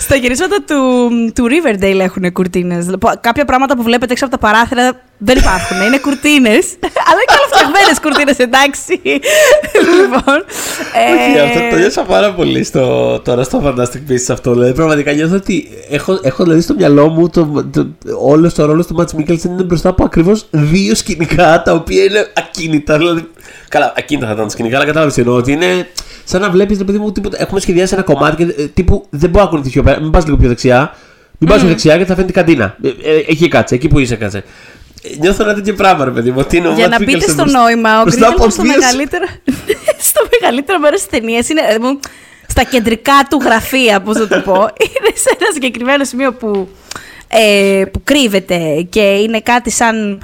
Στα γυρίσματα του, του Riverdale έχουν κουρτίνες. Κάποια πράγματα που βλέπετε έξω από τα παράθυρα δεν υπάρχουν. Είναι κουρτίνες. αλλά είναι καλοφτιαγμένε κουρτίνες, εντάξει. λοιπόν. Όχι, ε... αυτό το νιώσα πάρα πολύ στο, τώρα στο Fantastic Beasts αυτό. Δηλαδή, πραγματικά νιώθω ότι έχω, έχω δηλαδή στο μυαλό μου το, το, όλος το ρόλος του Μάτ Μίκελσεν είναι μπροστά από ακριβώς δύο σκηνικά τα οποία είναι ακίνητα. Δηλαδή, καλά, ακίνητα θα ήταν σκηνικά, αλλά κατάλαβες εννοώ ότι είναι σαν να βλέπεις, παιδί μου, τίποτα. Έχουμε σχεδιάσει ένα κομμάτι και ε, τύπου δεν μπορεί να ακολουθεί πιο πέρα. Μην πας λίγο πιο δεξιά. Μην πας πιο δεξιά γιατί θα φαίνεται καντίνα. Ε, ε, εκεί κάτσε, εκεί που είσαι κάτσε. Νιώθω ένα τέτοιο πράγμα, ρε παιδί μου. Ότι είναι Για να μπείτε στο νόημα, ο Γκρίνελ στο μεγαλύτερο, στο μεγαλύτερο μέρος της ταινίας είναι. Στα κεντρικά του γραφεία, πώς να το πω. είναι σε ένα συγκεκριμένο σημείο που, ε, που κρύβεται και είναι κάτι σαν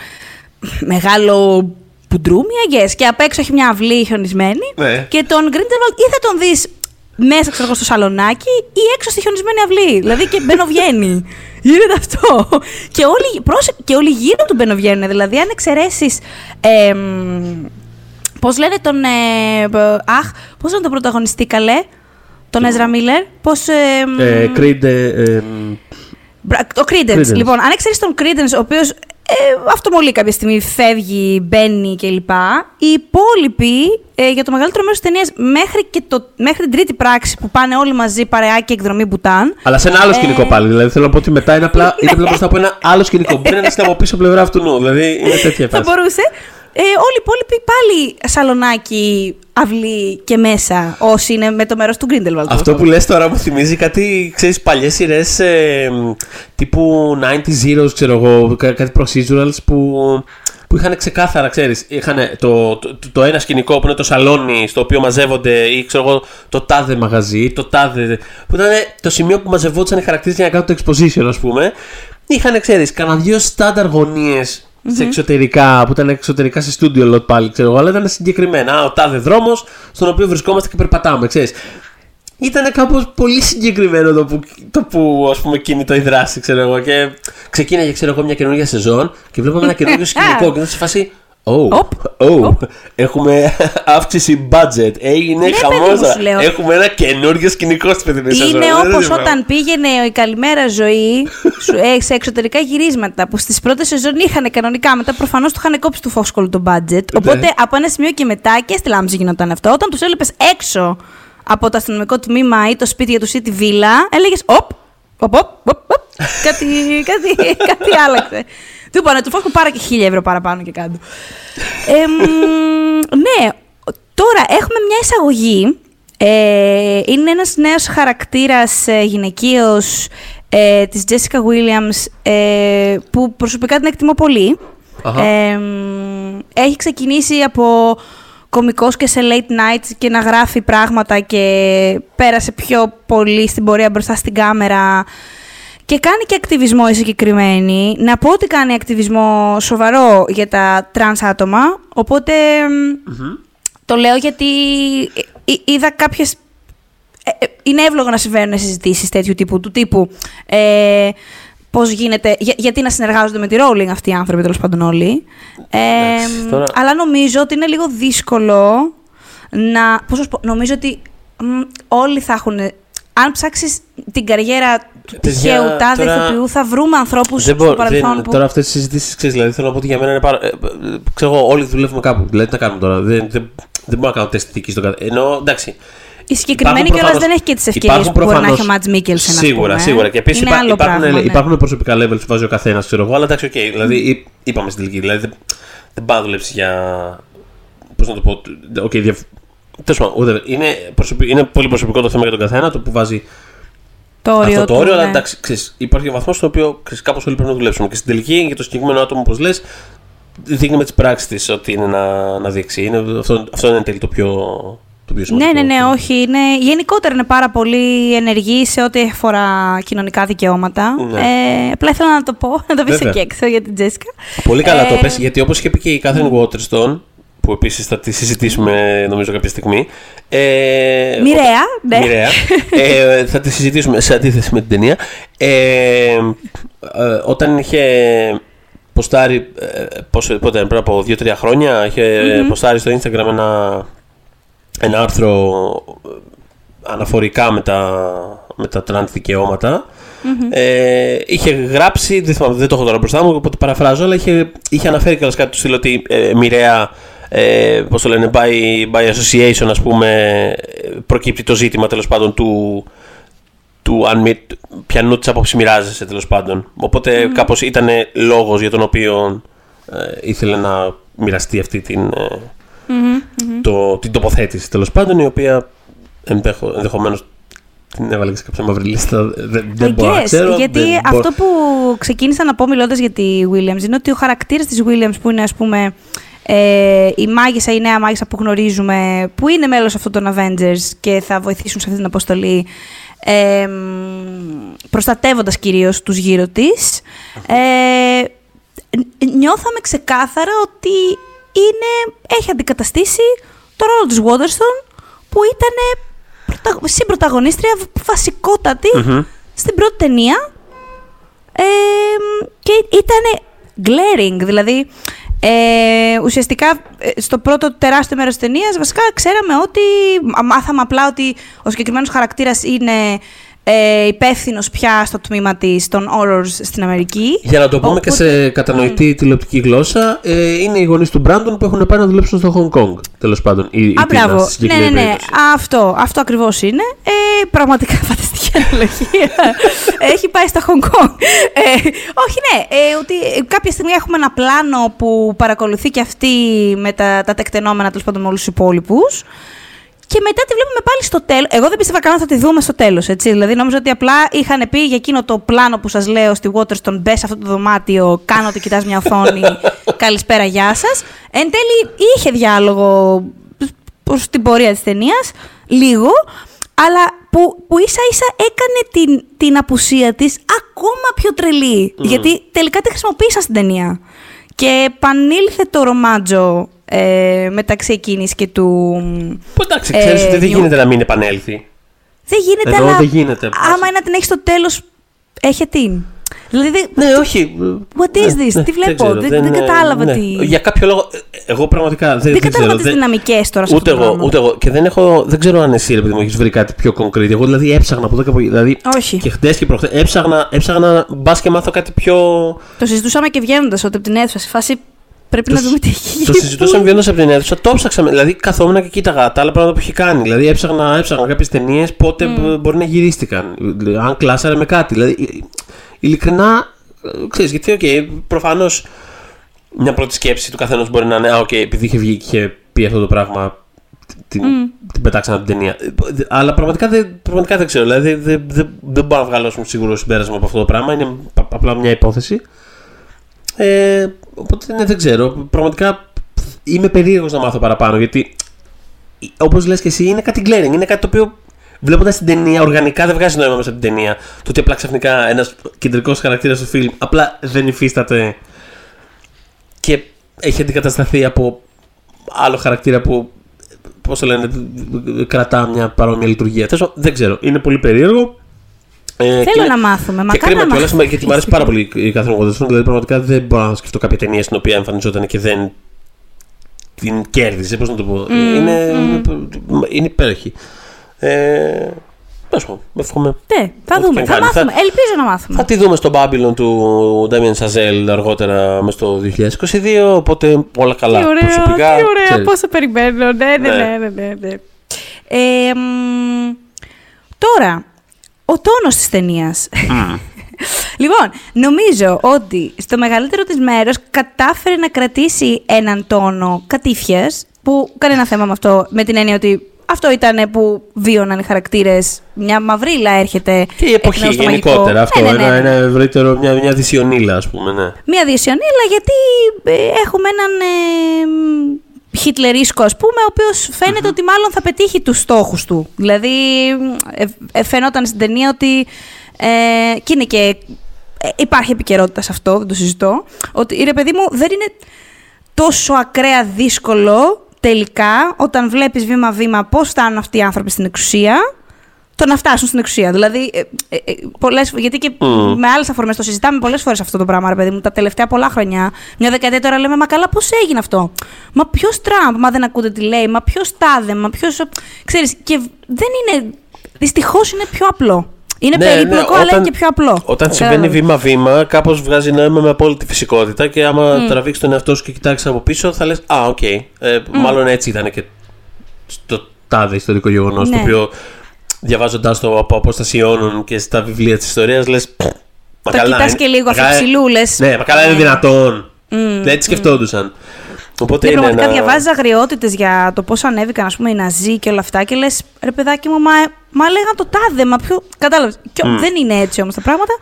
μεγάλο Πουντρούμια, yes. Και απ' έξω έχει μια αυλή χιονισμένη. Ναι. Και τον Grindelwald ή θα τον δεις μέσα ξέρω, στο σαλονάκι ή έξω στη χιονισμένη αυλή. Δηλαδή και μπαινοβγαίνει. Γίνεται αυτό. και, όλοι, πρόσε, και όλοι γύρω του μπαινοβγαίνουν. Δηλαδή, αν εξαιρέσεις. Ε, Πώς λένε τον. Ε, αχ, πώς λένε τον πρωταγωνιστή καλέ. Τον Ezra Miller. Πώς. Ε, Creed. Ε, το Credence. Λοιπόν, αν εξαιρέσεις τον Credence, ο οποίος ε, αυτομολύ κάποια στιγμή φεύγει, μπαίνει κλπ. Οι υπόλοιποι ε, για το μεγαλύτερο μέρος της ταινίας μέχρι, μέχρι την τρίτη πράξη που πάνε όλοι μαζί παρεάκι εκδρομή μπουτάν. Αλλά σε ένα άλλο ε... σκηνικό πάλι. Δηλαδή θέλω να πω ότι μετά είναι απλά, είναι απλά μπροστά από ένα άλλο σκηνικό. Μπορεί να είναι από πίσω πλευρά αυτού νου. Δηλαδή είναι τέτοια φάση. Θα μπορούσε. Ε, όλοι οι υπόλοιποι πάλι σαλονάκι, αυλή και μέσα, όσοι είναι με το μέρος του Grindelwald. Αυτό που λες τώρα μου θυμίζει κάτι, ξέρεις, παλιές σειρές ε, τύπου 90 Zeros, ξέρω εγώ, κάτι procedurals που, που είχαν ξεκάθαρα, ξέρεις. είχαν το, το, το, ένα σκηνικό που είναι το σαλόνι στο οποίο μαζεύονται ή ξέρω εγώ το τάδε μαγαζί, το τάδε, που ήταν το σημείο που μαζευόντουσαν οι χαρακτήρες για να κάνουν το exposition ας πούμε. Είχαν, ξέρεις, κανένα δυο στάνταρ γωνίες mm-hmm. σε εξωτερικά, που ήταν εξωτερικά σε στούντιο lot πάλι, ξέρω εγώ, αλλά ήταν συγκεκριμένα. Ο τάδε δρόμος στον οποίο βρισκόμαστε και περπατάμε, ξέρεις. Ήταν κάπως πολύ συγκεκριμένο το που, το που ας πούμε κινητό η δράση, ξέρω εγώ. Και ξεκίνησε, ξέρω εγώ, μια καινούργια σεζόν και βλέπουμε ένα καινούργιο σκηνικό και ήταν σε φάση. Oh, oh, έχουμε αύξηση budget. Έγινε ναι, χαμός. Έχουμε ένα καινούργιο σκηνικό στην παιδί Είναι όπως όταν πήγαινε η καλημέρα ζωή ε, σε εξωτερικά γυρίσματα που στις πρώτες σεζόν είχαν κανονικά. Μετά προφανώς του είχαν κόψει του Foxcall το budget. Ναι. Οπότε από ένα σημείο και μετά και στη Λάμψη γινόταν αυτό. Όταν τους έλεπες έξω από το αστυνομικό τμήμα ή το σπίτι για του ή τη βίλα, έλεγες Οπ, οπ, οπ, κάτι, κάτι, κάτι άλλαξε. Του είπα να του φάσκω πάρα και χίλια ευρώ παραπάνω και κάτω. ναι, τώρα έχουμε μια εισαγωγή. Ε, είναι ένας νέος χαρακτήρας ε, γυναικείος ε, της Jessica Williams ε, που προσωπικά την εκτιμώ πολύ. Αχα. Ε, μ, έχει ξεκινήσει από κωμικός και σε late nights και να γράφει πράγματα και πέρασε πιο πολύ στην πορεία μπροστά στην κάμερα και κάνει και ακτιβισμό η συγκεκριμένη. Να πω ότι κάνει ακτιβισμό σοβαρό για τα τρανς άτομα, οπότε μ, το λέω γιατί ε, ε, είδα κάποιες ε, ε, είναι εύλογο να συμβαίνουν συζητήσεις τέτοιου τύπου, του τύπου. Ε, Πώς γίνεται, για- γιατί να συνεργάζονται με τη Rowling αυτοί οι άνθρωποι, τέλος πάντων όλοι. Ε, Εντάξει, τώρα- Αλλά νομίζω ότι είναι λίγο δύσκολο να. Πώς να σου πω, νομίζω ότι μ, όλοι θα έχουν. Αν ψάξεις την καριέρα του Παιδιά, τυχαίου τάδε τώρα- ηθοποιού, θα βρούμε ανθρώπους Δεν στο μπορώ, παρελθόν δεν, που. Τώρα αυτές τις συζητήσεις ξέρεις, δηλαδή θέλω να πω ότι για μένα είναι πάρα. ε, ε, ξέρω εγώ, όλοι δουλεύουμε κάπου. Δηλαδή τι να κάνουμε τώρα; Δεν, δεν, δεν μπορώ να κάνω τεστ ηθικής στον κάθε. Ενώ εντάξει. Η συγκεκριμένη υπάρχουν κιόλας προφανώς- δεν έχει και τις ευκαιρίες υπάρχουν που μπορεί να προφανώς- έχει ο Μαντς Μίκελσεν. Σίγουρα, σίγουρα. Και επίσης είναι υπά, άλλο υπάρχουν, πράγμα, ναι. υπάρχουν προσωπικά levels που βάζει ο καθένας, ξέρω εγώ, αλλά εντάξει, οκ. δηλαδή εί- είπαμε στην τελική. Δηλαδή δεν, δεν πάει να δουλέψει για. Πώς να το πω. Okay, δια, τέλος πάντων, whatever. είναι, προσωπι- είναι πολύ προσωπικό το θέμα για τον καθένα, το που βάζει Το όριο αυτό το του, όριο, αλλά ναι. εντάξει, ξέρεις, υπάρχει ένα βαθμός στο οποίο κάπως όλοι πρέπει να δουλέψουμε. Και στην τελική, για το συγκεκριμένο άτομο, όπως λες, δείχνει με τις πράξεις της ότι είναι να, να δείξει. Είναι, αυτό, αυτό είναι εν τέλει το πιο, το πιο Ναι, σημαντικό. ναι, ναι, όχι. Είναι, γενικότερα είναι πάρα πολύ ενεργή σε ό,τι αφορά κοινωνικά δικαιώματα. Ναι. Ε, απλά ήθελα να το πω, να το πεις Βέβαια. εκεί έξω για την Τζέσικα. Πολύ καλά το Ε, πες, γιατί όπως είχε πει και η Katherine Waterston, που επίσης θα τη συζητήσουμε νομίζω κάποια στιγμή. Ε, Μοιραία, ναι. Μοιραία. ε, θα τη συζητήσουμε σε αντίθεση με την ταινία. Ε, ε, όταν είχε ποστάρει, ε, πόσο, πότε, πριν από 2-3 χρόνια, είχε ποστάρει στο Instagram ένα, ένα άρθρο ε, αναφορικά με τα, με τα τρανς δικαιώματα. Ε, είχε γράψει, δεν, θυμάμαι, δεν το έχω τώρα μπροστά μου, οπότε παραφράζω, αλλά είχε, είχε αναφέρει κιόλας κάτι του στυλ ότι ε, μοιραία, ε, πώς το λένε, by, by association, ας πούμε, ε, προκύπτει το ζήτημα τέλος πάντων του, του αν μη, ποιανού της άποψης μοιράζεσαι τέλος πάντων. Οπότε κάπως ήταν λόγος για τον οποίο ε, ήθελε να μοιραστεί αυτή την, ε, το, την τοποθέτηση τέλος πάντων, η οποία ενδεχο, ενδεχομένως την έβαλε και σε κάποια μαύρη λίστα. Δεν, δεν I μπορώ να guess, ξέρω. γιατί δεν αυτό μπορώ- που ξεκίνησα να πω μιλώντας για τη Williams είναι ότι ο χαρακτήρας της Williams που είναι, ας πούμε, ε, η μάγισσα, η νέα μάγισσα που γνωρίζουμε, που είναι μέλος αυτών των Avengers και θα βοηθήσουν σε αυτή την αποστολή, ε, μ, προστατεύοντας κυρίως τους γύρω της, ε, ν- νιώθαμε ξεκάθαρα ότι είναι, έχει αντικαταστήσει το ρόλο της Waterston που ήταν πρωτα, συμπροταγωνίστρια βασικότατη στην πρώτη ταινία. Ε, και ήταν glaring, δηλαδή ε, ουσιαστικά ε, στο πρώτο τεράστιο μέρος της ταινίας βασικά ξέραμε ότι μα- μάθαμε απλά ότι ο συγκεκριμένος χαρακτήρας είναι ε, υπεύθυνος πια στο τμήμα της των horrors στην Αμερική. Για να το πούμε και Οπότε- σε κατανοητή τηλεοπτική γλώσσα, ε, είναι οι γονείς του Μπράντον που έχουν πάει να δουλέψουν στο Hong Kong. Τέλος πάντων. Η, η Α, Τίνα μπράβο. στη Ναι, ναι, συγκεκριμένη ναι. περίπτωση. Αυτό, αυτό ακριβώς είναι. Ε, πραγματικά φανταστική αναλογία. Έχει πάει στα Hong Kong. Ε, όχι, ναι. Ε, ότι κάποια στιγμή έχουμε ένα πλάνο που παρακολουθεί και αυτή με τα, τα τεκτενόμενα τέλος πάντων με όλους τους υπόλοιπους. Και μετά τη βλέπουμε πάλι στο τέλος. Εγώ δεν πίστευα καν ότι θα τη δούμε στο τέλος. Δηλαδή, νόμιζα ότι απλά είχαν πει για εκείνο το πλάνο που σας λέω στη Waterston. Μπε σε αυτό το δωμάτιο, κάνω ότι κοιτάς μια οθόνη. Καλησπέρα, γεια σας. Εν τέλει, είχε διάλογο προς την πορεία της ταινίας, λίγο, αλλά που, που ίσα ίσα έκανε την, την απουσία της ακόμα πιο τρελή. Γιατί τελικά τη χρησιμοποίησαν στην ταινία. Και επανήλθε το ρομάτζο ε, μεταξύ εκείνης και του. Που εντάξει, ξέρεις ε, ότι δεν νιου- γίνεται να μην επανέλθει. Δεν γίνεται, Εδώ αλλά δεν γίνεται. άμα είναι να την έχει στο τέλος, έχει την. Δηλαδή, δεν- Ναι, όχι. What is this? Τι βλέπω; ξέρω, Δεν- δεν κατάλαβα ναι. τι- Για κάποιο λόγο. ε, Εγώ πραγματικά δεν, δεν δεν κατάλαβα ξέρω. τις δεν- δυναμικές τώρα σε Ούτε αυτό το εγώ, πράγμα. ούτε εγώ. Και δεν, έχω, δεν ξέρω αν εσύ, ρε παιδί μου, έχεις βρει κάτι πιο concrete. Εγώ δηλαδή έψαχνα από εδώ και από εκεί. Δηλαδή, Όχι. και χτες και προχθές. Έψαχνα, έψαχνα μπας και μάθω κάτι πιο. Το συζητούσαμε και βγαίνοντας ότι από την αίθουσα. Σε φάση πρέπει να δούμε τι έχει γίνει. Το συζητούσαμε βγαίνοντας από την αίθουσα, το ψάξαμε. Δηλαδή, καθόμουν και κοίταγα τα άλλα πράγματα που έχει κάνει. Δηλαδή, έψαχνα, έψαχνα κάποιες ταινίες πότε μπο- μπορεί να γυρίστηκαν. Δηλαδή, Αν κλάσαρε με κάτι. Δηλαδή, ε, ειλικρινά, ε, ξέρεις, γιατί, οκ, προφανώς μια πρώτη σκέψη του καθενός μπορεί να είναι, Α, οκ, επειδή είχε βγει και είχε πει αυτό το πράγμα, την, την πετάξαμε από την ταινία. Ε, δε- Αλλά πραγματικά δεν, πραγματικά δεν ξέρω. Δηλαδή, δεν, δεν, δεν μπορώ να βγάλω ας πούμε, σίγουρο συμπέρασμα από αυτό το πράγμα. Είναι πα- απλά μια υπόθεση. Ε, Οπότε ναι, δεν ξέρω. Πραγματικά είμαι περίεργος να μάθω παραπάνω γιατί όπως λες και εσύ είναι κάτι glaring. Είναι κάτι το οποίο βλέποντας την ταινία, οργανικά δεν βγάζει νόημα μέσα από την ταινία. Το ότι απλά ξαφνικά ένας κεντρικός χαρακτήρας του φιλμ απλά δεν υφίσταται και έχει αντικατασταθεί από άλλο χαρακτήρα που. Πώς το λένε, κρατά μια παρόμοια λειτουργία. Τέλο, δεν ξέρω. Είναι πολύ περίεργο. Ε, Θέλω και, να μάθουμε. Μα και κρίμα κιόλας γιατί μου αρέσει πάρα πολύ η Κάθριν Γοντεσούν. Δηλαδή, πραγματικά δεν μπορώ να σκεφτώ κάποια ταινία στην οποία εμφανιζόταν και δεν την κέρδισε. Πώς να το πω. Mm, είναι, mm. είναι υπέροχη. Ε, με εύχομαι. Ναι, θα δούμε. Θα μάθουμε. Ελπίζω να μάθουμε. Θα τη δούμε στο Babylon του Damien Chazelle αργότερα μέσα στο 2022. Οπότε όλα καλά. Τι ωραία, προσωπικά, τι ωραία. Ξέρεις. Πόσο περιμένω. Ναι, ναι, ναι. ναι, ναι, ναι. Ε, τώρα, ο τόνος της ταινίας. λοιπόν, νομίζω ότι στο μεγαλύτερο της μέρος κατάφερε να κρατήσει έναν τόνο κατήφιας, που κανένα θέμα με αυτό, με την έννοια ότι αυτό ήταν που βίωναν οι χαρακτήρες. Μια μαυρίλα έρχεται. Και η εποχή γενικότερα. Αυτό. Ναι, ναι, ναι, ένα, ένα ευρύτερο, μια, μια δυσιονίλα, ας πούμε. Ναι. Μια δυσιονίλα, γιατί ε, έχουμε έναν. Ε, Χιτλερίσκο, ας πούμε, ο οποίος φαίνεται ότι μάλλον θα πετύχει τους στόχους του. Δηλαδή, ε, ε, φαινόταν στην ταινία ότι. Ε, και είναι και. Ε, υπάρχει επικαιρότητα σε αυτό, δεν το συζητώ. Ότι ρε παιδί μου δεν είναι τόσο ακραία δύσκολο τελικά, όταν βλέπεις βήμα-βήμα πώς φτάνουν αυτοί οι άνθρωποι στην εξουσία, το να φτάσουν στην εξουσία. Δηλαδή, ε, ε, ε πολλές, γιατί και με άλλες αφορμές το συζητάμε πολλές φορές αυτό το πράγμα, ρε παιδί μου, τα τελευταία πολλά χρόνια. Μια δεκαετία τώρα λέμε, Μα καλά, πώς έγινε αυτό; Μα ποιος Τραμπ, μα δεν ακούτε τι λέει, μα ποιος Τάδε, μα ποιος. Ξέρεις, και δεν είναι. Δυστυχώς είναι πιο απλό. Είναι ναι, περίπλοκο, ναι, αλλά είναι και πιο απλό. Όταν συμβαίνει βήμα-βήμα, κάπως βγάζει νόημα με απόλυτη φυσικότητα και άμα mm. τραβήξεις τον εαυτό σου και κοιτάξεις από πίσω, θα λες: Α, ok. Okay. Ε, mm. Μάλλον έτσι ήταν και στο τάδε ιστορικό γεγονός, ναι. το οποίο διαβάζοντά το από απόσταση αιώνων και στα βιβλία της ιστορίας, λες. Το κοιτάς και λίγο αφιψηλού, λες. Ναι, μα καλά είναι δυνατόν. Mm. Έτσι σκεφτόντουσαν. Οπότε ναι, πραγματικά ένα... διαβάζεις αγριότητες για το πώς ανέβηκαν ας πούμε, οι Ναζί και όλα αυτά και λες, ρε παιδάκι μου, μα, μα λέγαν το τάδε, μα ποιο. Κατάλαβες. Mm. Δεν είναι έτσι όμως τα πράγματα.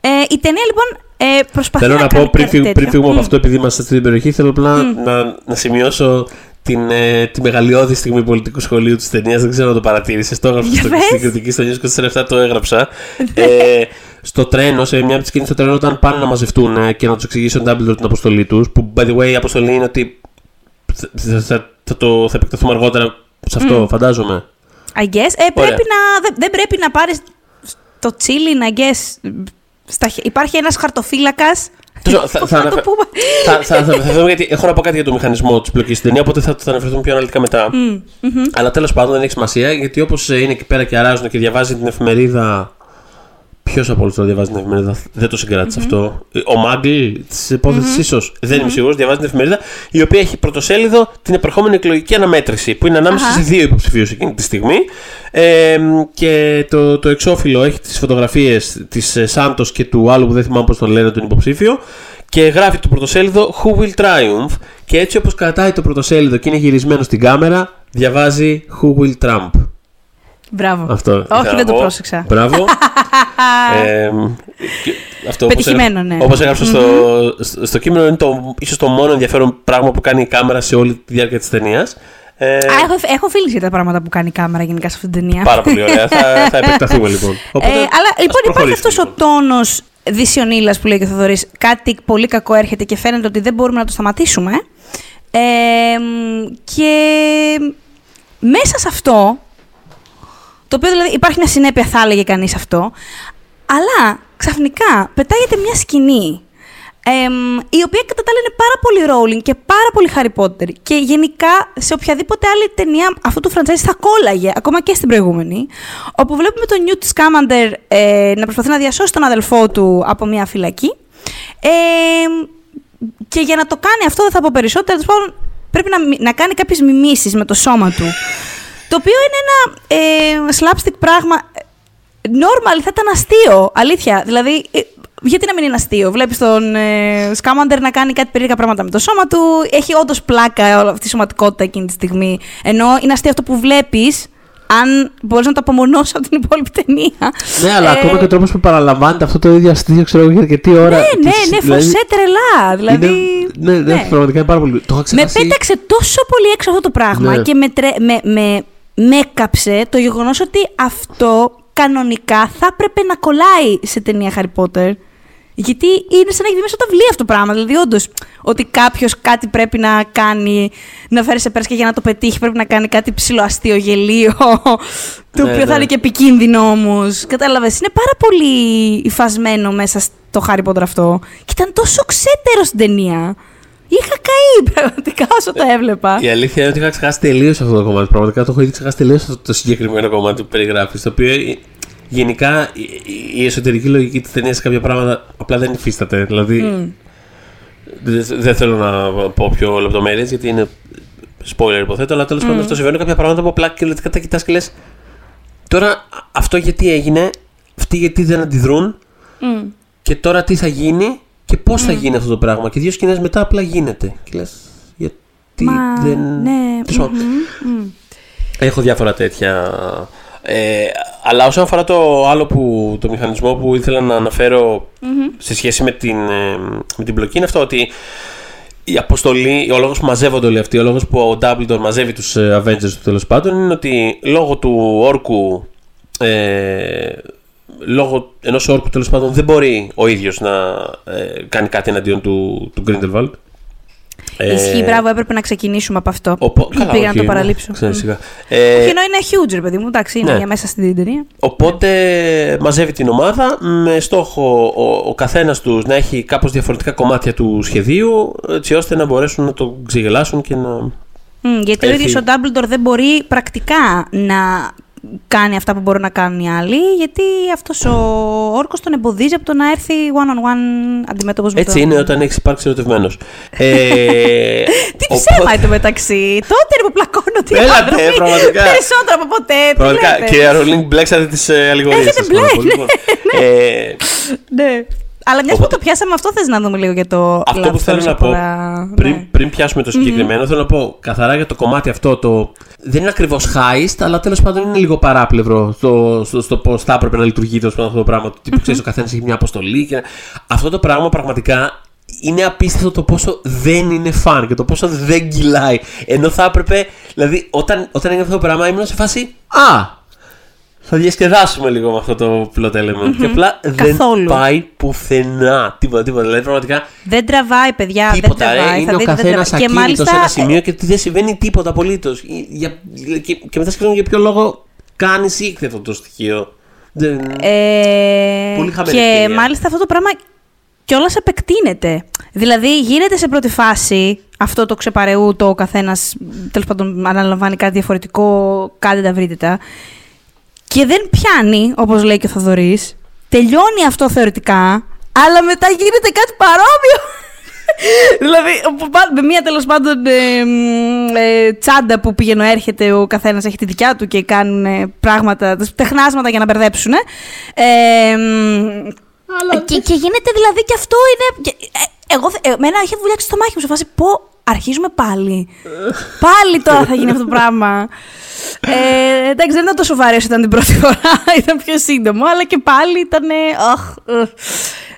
Ε, η ταινία λοιπόν ε, προσπαθεί θέλω να, να πω πριν, φύγουμε, πριν φύγουμε mm. από αυτό, επειδή είμαστε στην περιοχή, θέλω απλά mm. να, να σημειώσω την, ε, τη μεγαλειώδη στιγμή πολιτικού σχολείου της ταινίας. Δεν ξέρω αν το παρατήρησες. Το έγραψα στο, στην κριτική στο News 24 το έγραψα. ε, στο τρένο, σε μια από τις κινήσει στο τρένο, όταν πάνε να μαζευτούν ε, και να τους εξηγήσει ο Dumbledore την αποστολή τους. Που, by the way, η αποστολή είναι ότι. Θα, θα, θα, το, θα επεκταθούμε αργότερα σε αυτό, mm. φαντάζομαι. I guess. Ε, πρέπει να, δεν, δεν πρέπει να πάρεις το chilling, I guess. Στα, υπάρχει ένας χαρτοφύλακας. Θα, θα, θα, θα, θα, γιατί έχω να πω κάτι για το μηχανισμό της πλοκής στην ταινία, οπότε θα, θα αναφερθούμε πιο αναλυτικά μετά. Αλλά τέλος πάντων δεν έχει σημασία, γιατί όπως είναι εκεί πέρα και αράζουν και διαβάζει την εφημερίδα Ποιος από όλους το διαβάζει την εφημερίδα, δεν το συγκρατησε αυτό. Ο Μάγκλ της υπόθεση, ίσως. Δεν είμαι σίγουρος, διαβάζει την εφημερίδα, η οποία έχει πρωτοσέλιδο την επερχόμενη εκλογική αναμέτρηση, που είναι ανάμεσα σε δύο υποψηφίους εκείνη τη στιγμή. Ε, και το, το εξώφυλλο έχει τις φωτογραφίες της Σάντος και του άλλου που δεν θυμάμαι πώς τον λένε τον υποψήφιο. Και γράφει το πρωτοσέλιδο Who will triumph. Και έτσι όπως κρατάει το πρωτοσέλιδο και είναι γυρισμένο στην κάμερα, διαβάζει Who will Trump. Μπράβο. Αυτό Όχι, δεν το πρόσεξα. Μπράβο. ε, αυτό Πετυχημένο, ναι. Όπως έγραψα στο, στο κείμενο, είναι το, ίσως το μόνο ενδιαφέρον πράγμα που κάνει η κάμερα σε όλη τη διάρκεια της ταινίας. Ε, Α, έχω, έχω φίλοι για τα πράγματα που κάνει η κάμερα γενικά σε αυτή την ταινία. Πάρα πολύ ωραία. θα, θα επεκταθούμε λοιπόν. ε, Οπότε, ε, αλλά λοιπόν υπάρχει αυτός λοιπόν. ο τόνο δυσιονίλα που λέει και ο Θοδωρής. Κάτι πολύ κακό έρχεται και φαίνεται ότι δεν μπορούμε να το σταματήσουμε. Ε, και μέσα σε αυτό το οποίο δηλαδή υπάρχει μια συνέπεια, θα έλεγε κανείς αυτό. Αλλά ξαφνικά πετάγεται μια σκηνή η οποία κατά τα άλλα είναι πάρα πολύ rolling και πάρα πολύ Harry Potter. Και γενικά σε οποιαδήποτε άλλη ταινία αυτού του franchise θα κόλλαγε, ακόμα και στην προηγούμενη. Όπου βλέπουμε τον Newt Scamander ε, να προσπαθεί να διασώσει τον αδελφό του από μια φυλακή. Ε, και για να το κάνει αυτό, δεν θα πω περισσότερο, πρέπει να, να κάνει κάποιες μιμήσεις με το σώμα του. Το οποίο είναι ένα ε, slapstick πράγμα. Normal, θα ήταν αστείο. Αλήθεια. Δηλαδή, ε, γιατί να μην είναι αστείο; Βλέπεις τον ε, Σκάμαντερ να κάνει κάτι περίεργα πράγματα με το σώμα του. Έχει όντως πλάκα όλη αυτή η σωματικότητα εκείνη τη στιγμή. Ενώ είναι αστείο αυτό που βλέπεις, αν μπορείς να το απομονώσει από την υπόλοιπη ταινία. Ναι, αλλά ε, ακόμα και ο τρόπος που παραλαμβάνεται αυτό το ίδιο αστείο, ξέρω εγώ, για αρκετή ώρα. Ναι, ναι, ναι, δηλαδή... φωσέ τρελά. Δηλαδή. Είναι Ναι, ναι, Ναι. πραγματικά είναι πάρα πολύ. Το είχα Με ξεχάσει. πέταξε τόσο πολύ έξω αυτό το πράγμα Ναι. και με, τρε... με, με, με έκαψε το γεγονός ότι αυτό κανονικά θα έπρεπε να κολλάει σε ταινία Harry Potter. Γιατί είναι σαν να έχει βγει μέσα από τα βιβλία αυτό το πράγμα. Δηλαδή, όντως, ότι κάποιος κάτι πρέπει να κάνει, να φέρει σε πέρας και για να το πετύχει πρέπει να κάνει κάτι ψηλοαστείο γελίο. το Ναι, οποίο θα ναι. είναι και επικίνδυνο όμως. Κατάλαβες. Είναι πάρα πολύ υφασμένο μέσα στο Harry Potter αυτό. Και ήταν τόσο ξέτερο στην ταινία. Είχα καεί πραγματικά όσο το έβλεπα. Η αλήθεια είναι ότι είχα ξεχάσει τελείως αυτό το κομμάτι. Πραγματικά το έχω ήδη ξεχάσει τελείως αυτό το συγκεκριμένο κομμάτι που περιγράφεις. Το οποίο ε, γενικά η- η- η εσωτερική λογική της ταινίας σε κάποια πράγματα απλά δεν υφίσταται. Δηλαδή. Δεν δεν θέλω να πω πιο λεπτομέρειες γιατί είναι spoiler υποθέτω, αλλά τέλος πάντων αυτό συμβαίνουν κάποια πράγματα που απλά κυριολεκτικά τα κοιτάς και λες. Τώρα α- αυτό γιατί έγινε, αυτοί γιατί δεν αντιδρούν Μμ. και τώρα τι θα γίνει και πώς θα γίνει αυτό το πράγμα; Και δύο σκηνές μετά απλά γίνεται. Και λες. Γιατί Μα, δεν. ναι, Τέλος πάντων. μμμ, μμ. Έχω διάφορα τέτοια. Ε, αλλά όσον αφορά το άλλο που, το μηχανισμό που ήθελα να αναφερω σε σχέση με την, ε, με την μπλοκή είναι αυτό ότι η αποστολή, ο λόγος που μαζεύονται όλοι αυτοί, ο λόγος που ο Dumbledore μαζεύει τους ε, Avengers του τέλος πάντων είναι ότι λόγω του όρκου ε, λόγω ενός όρκου τέλος πάντων δεν μπορεί ο ίδιος να ε, κάνει κάτι εναντίον του, του Grindelwald. Ε, Ισχύει, μπράβο, έπρεπε να ξεκινήσουμε από αυτό. οπό- καλά, Πήγα να όχι, το παραλείψω. ξέρεις, Μμ. σιγά. Ε, Όχι, ενώ είναι huge, ρε παιδί μου, εντάξει, είναι ναι. για μέσα στην ταινία. Οπότε μαζεύει την ομάδα με στόχο ο, ο καθένας τους να έχει κάπως διαφορετικά κομμάτια του σχεδίου έτσι ώστε να μπορέσουν να το ξεγελάσουν και να... Μμ, γιατί ο Έχει- ίδιος ο Dumbledore δεν μπορεί πρακτικά να κάνει αυτά που μπορούν να κάνουν οι άλλοι, γιατί αυτός ο όρκος τον εμποδίζει από το να έρθει one-on-one αντιμέτωπος με Έτσι τον- είναι όταν έχεις υπάρξει ερωτευμένος. Ε, Τι οπότε- ψέμα είναι το μεταξύ. Τότε είναι που πλακώνονται οι Έλατε, άνθρωποι. πραγματικά. Περισσότερο από ποτέ. τι Πραγματικά, λέτε. κυρία Ρολίνγκ, μπλέξατε τις ε, αλληγορίες Έχετε σας. πάρα πολύ. μπλέξει, Ε, Ναι. Αλλά μιας που Οπότε- το πιάσαμε, αυτό θες να δούμε λίγο για το. Αυτό που love θέλω story να από πω τα- πριν, ναι. πριν πιάσουμε το συγκεκριμένο, θέλω να πω καθαρά για το κομμάτι αυτό. Το... Δεν είναι ακριβώς heist, αλλά τέλος πάντων είναι λίγο παράπλευρο στο, στο, στο πώς θα έπρεπε να λειτουργεί τέλος πάντων αυτό το πράγμα. Το τύπου ξέρεις, ο καθένας έχει μια αποστολή. Και... Αυτό το πράγμα πραγματικά είναι απίστευτο το πόσο δεν είναι φαν και το πόσο δεν κυλάει. Ενώ θα έπρεπε, δηλαδή, όταν, όταν έγινε αυτό το πράγμα, ήμουν σε φάση Α! Θα διασκεδάσουμε λίγο με αυτό το plot element. Και απλά Καθόλου. δεν πάει πουθενά. Τίποτα, τίποτα. Δηλαδή, πραγματικά Δεν τραβάει, παιδιά. Τίποτα, δεν ρε. τραβάει. Είναι θα ο δείτε, δεν καθένας τραβάει. Και ακίνητος μάλιστα. σε ένα σημείο και ότι δεν συμβαίνει τίποτα απολύτως. Και, και μετά σκέφτομαι για ποιο λόγο κάνεις ήκθε αυτό το στοιχείο. Δεν... Ε, Πολύ χαμένη και ευκαιρία. μάλιστα αυτό το πράγμα κιόλας επεκτείνεται. Δηλαδή γίνεται σε πρώτη φάση αυτό το ξεπαρεού, το καθένας τέλος πάντων αναλαμβάνει κάτι διαφορετικό, κάντε τα βρείτε τα. Και δεν πιάνει, όπως λέει και ο Θοδωρής. Τελειώνει αυτό θεωρητικά, αλλά μετά γίνεται κάτι παρόμοιο. δηλαδή, που πά- με μία τέλος πάντων ε, μ, ε, τσάντα που πηγαίνω έρχεται, ο καθένας έχει τη δικιά του και κάνουν ε, πράγματα, τεχνάσματα για να μπερδέψουν. Ε, μ, και, και γίνεται δηλαδή και αυτό είναι. Και- ε, εγώ, θε- εμένα είχε βουλιάξει το μάχη μου σε φάση πω αρχίζουμε πάλι. πάλι τώρα θα γίνει αυτό το πράγμα. Ε, εντάξει, δεν ήταν τόσο βαρύ όσο ήταν την πρώτη φορά, ήταν πιο σύντομο, αλλά και πάλι ήταν. αχ, ugh.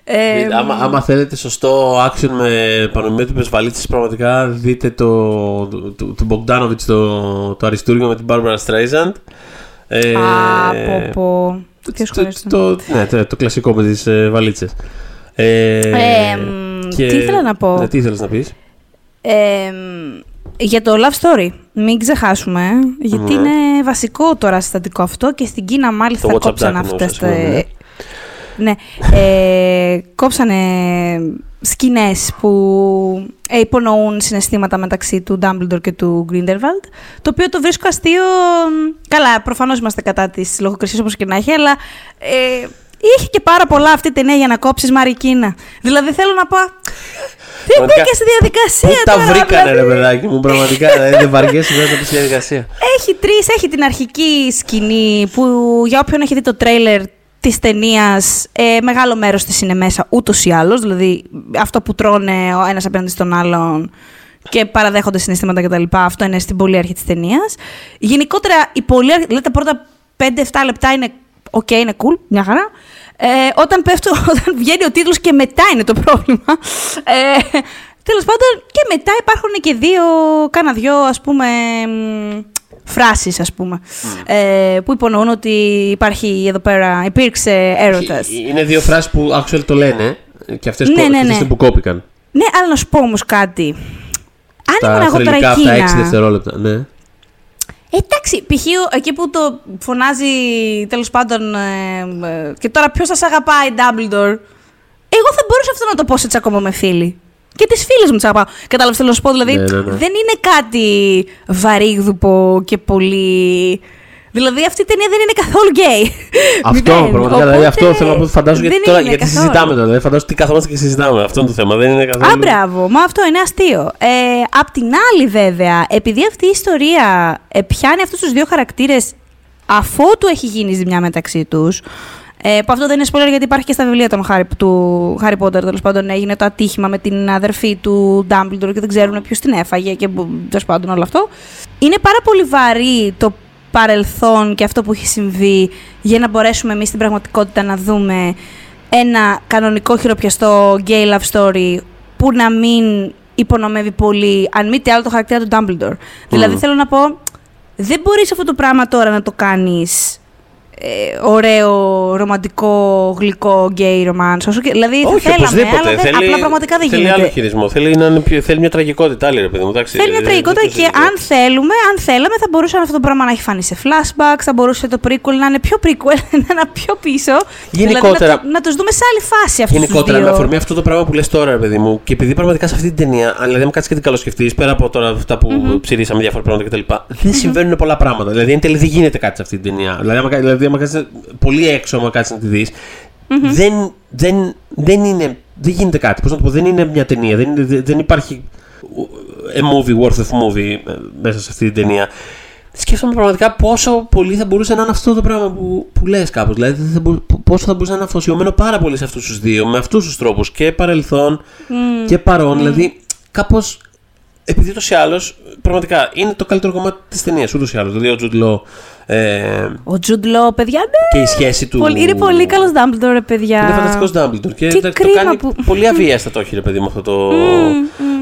Ε, Ε, άμα, άμα θέλετε σωστό action με πανομοιότυπες βαλίτσες πραγματικά δείτε το, το, το, το Bogdanovich το, το αριστούργημα με την Barbara Streisand ε, Α, πω, πω. Ποιος το, χωρίς το, ναι, το, το κλασικό με τις ε, βαλίτσες ε, Ε, μ, τι ήθελα να πω; Ναι, τι ήθελες να πεις; Ε, μ, για το love story, μην ξεχάσουμε, γιατί Ναι. είναι βασικό τώρα συστατικό αυτό και στην Κίνα μάλιστα Το WhatsApp κόψαν Jack αυτές εννοούσα, τα... συγγνώμη, Ναι, ε, κόψανε σκηνές που ε, υπονοούν συναισθήματα μεταξύ του Dumbledore και του Grindelwald, το οποίο το βρίσκω αστείο. Καλά, προφανώς είμαστε κατά της λογοκρισίας όπως και να έχει, αλλά ε, είχε και πάρα πολλά αυτή η ταινία για να κόψεις Μαρικίνα. Δηλαδή θέλω να πω... Δεν Πραγματικά, μπήκε στη διαδικασία Πού τα τώρα, βρήκανε δηλαδή. ρε παιδάκι μου πραγματικά δηλαδή, δεν βαριέσαι μέσα από τη διαδικασία Έχει τρεις. Έχει την αρχική σκηνή που για όποιον έχει δει το τρέιλερ της ταινίας, ε, μεγάλο μέρος της είναι μέσα ούτως ή άλλως. Δηλαδή αυτό που τρώνε ο ένας απέναντι στον άλλον και παραδέχονται συναισθήματα κτλ. Αυτό είναι στην πολύ αρχή της ταινίας. Γενικότερα, η πολύ αρχή, δηλαδή τα πρώτα 5-7 λεπτά είναι οκ, είναι cool, μια χαρά. Ε, όταν, πέφτω, όταν βγαίνει ο τίτλος και μετά είναι το πρόβλημα. Ε, Τέλος πάντων, και μετά υπάρχουν και δύο, κάνα δυο ας πούμε φράσεις ας πούμε, ε, που υπονοούν ότι υπάρχει εδώ πέρα, υπήρξε έρωτας. Είναι δύο φράσεις που actually το λένε και αυτές Ναι, που, ναι, αυτές ναι. που κόπηκαν. Ναι, αλλά να σου πω όμως κάτι. Αν ήμουν Τα εγώ τώρα θρελικά αυτά 6 εκείνα... δευτερόλεπτα. Ναι. Εντάξει, π.χ. εκεί που το φωνάζει τέλος πάντων. ε, ε, και τώρα ποιος σας αγαπάει, Dumbledore. Εγώ θα μπορούσα αυτό να το πω έτσι ακόμα με φίλοι. Και τις φίλες μου τις αγαπάω. Κατάλαβες θέλω να σου πω. Δηλαδή Ναι, ναι, ναι. δεν είναι κάτι βαρύγδουπο και πολύ. Δηλαδή αυτή η ταινία δεν είναι καθόλου γκέι. Αυτό Μηδέν. πραγματικά. Δηλαδή, Οπότε, αυτό θέλω να πω. Φαντάζομαι γιατί δεν τώρα. είναι Γιατί καθόλου. συζητάμε τώρα. Δηλαδή, φαντάζομαι τι καθόμαστε και συζητάμε. Αυτό είναι το θέμα. Δεν είναι καθόλου. Α, μπράβο. Μα αυτό είναι αστείο. Ε, απ' την άλλη, βέβαια, επειδή αυτή η ιστορία ε, πιάνει αυτούς τους δύο χαρακτήρες αφότου έχει γίνει ζημιά μεταξύ τους. Ε, που αυτό δεν είναι spoiler γιατί υπάρχει και στα βιβλία των Harry, του Harry Potter. Τέλος πάντων, έγινε το ατύχημα με την αδερφή του Dumbledore και δεν ξέρουν ποιος την έφαγε και τέλος πάντων όλο αυτό. Είναι πάρα πολύ βαρύ το παρελθόν και αυτό που έχει συμβεί για να μπορέσουμε εμείς στην πραγματικότητα να δούμε ένα κανονικό χειροπιαστό gay love story που να μην υπονομεύει πολύ, αν μη τι άλλο, το χαρακτήρα του Dumbledore. Δηλαδή θέλω να πω, δεν μπορείς αυτό το πράγμα τώρα να το κάνεις ε, ωραίο, ρομαντικό, γλυκό, gay romance. Όσο και, δηλαδή θα Όχι, θέλαμε, οπωσδήποτε. αλλά δεν, θέλει, απλά πραγματικά δεν θέλει γίνεται. άλλο χειρισμό. Θέλει, να είναι πιο, θέλει μια τραγικότητα άλλη, ρε παιδί μου. εντάξει, Θέλει μια δεν- τραγικότητα δεν το και συζητώ. αν θέλουμε, αν θέλαμε, θα μπορούσε αυτό το πράγμα να έχει φανεί σε flashbacks, θα μπορούσε το prequel να είναι πιο prequel, να είναι πιο πίσω. Γενικότερα- Δηλαδή, να, το, να τους δούμε σε άλλη φάση αυτούς Γενικότερα, τους με δύο. αφορμή αυτό το πράγμα που λες τώρα, ρε παιδί μου, και επειδή πραγματικά σε αυτή την ταινία, αλλά δηλαδή, αν κάτσεις και την καλοσκεφτείς, πέρα από τώρα αυτά που mm-hmm. ψηρίσαμε διάφορα πράγματα κτλ., δεν συμβαίνουν πολλά πράγματα. Δηλαδή, εν τέλει δεν γίνεται κάτι σε αυτή την ταινία. Δηλαδή, άμα, κα- δηλαδή, άμα κάτσεις πολύ έξω, άμα κάτσεις να τη δεις, δεν, δεν, δεν, είναι, δεν γίνεται κάτι. Πώς να το πω, δεν είναι μια ταινία. Δεν, είναι, δεν- δεν υπάρχει a movie worth of movie ε, μέσα σε αυτή την ταινία. Σκέφτομαι πραγματικά πόσο πολύ θα μπορούσε να είναι αυτό το πράγμα που, που λες κάπως. Δηλαδή, δεν θα μπο- π- πόσο θα μπορούσε να είναι αφοσιωμένο πάρα πολύ σε αυτούς τους δύο, με αυτούς τους τρόπους και παρελθόν και παρόν. Δηλαδή, κάπως. Επειδή ούτως ή άλλως, πραγματικά είναι το καλύτερο κομμάτι της ταινίας. Ούτως ή άλλως. Δηλαδή, ο Τζουντ Λό, ε, Ο Τζουντ Λό, παιδιά, ναι. και η σχέση του. Πολύ- είναι πολύ καλός Dumbledore, ρε παιδιά. Είναι φανταστικός Dumbledore. Και Τι το, το κρίμα κάνει που- πολύ αβίαστα το έχει, ρε παιδί μου, αυτό το.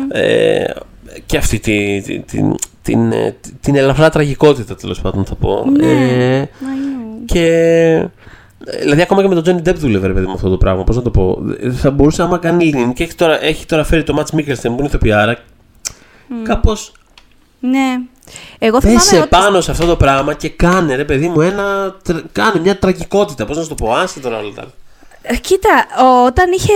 Ε, και αυτή τη, τη- την, την, ε, την ελαφρά τραγικότητα, τέλος πάντων, θα πω. Ναι. Ε, I know. και. ε, Δηλαδή, ακόμα και με τον Johnny Depp δούλευε, ρε παιδί μου, αυτό το πράγμα. Πώς να το πω. Ε, Θα μπορούσε, άμα κάνει Λιν και έχει τώρα, έχει τώρα φέρει το Matt Mikkelsen που είναι ηθοποιάρα. Κάπω Ναι. Εγώ θυμάμαι πέσε ότι πάνω σε αυτό το πράγμα και κάνε, ρε παιδί μου, ένα. τρα- Κάνε μια τραγικότητα. Πώς να σου το πω, άσε τώρα όλα τα άλλα. Ε, Κοίτα, ο- όταν είχε.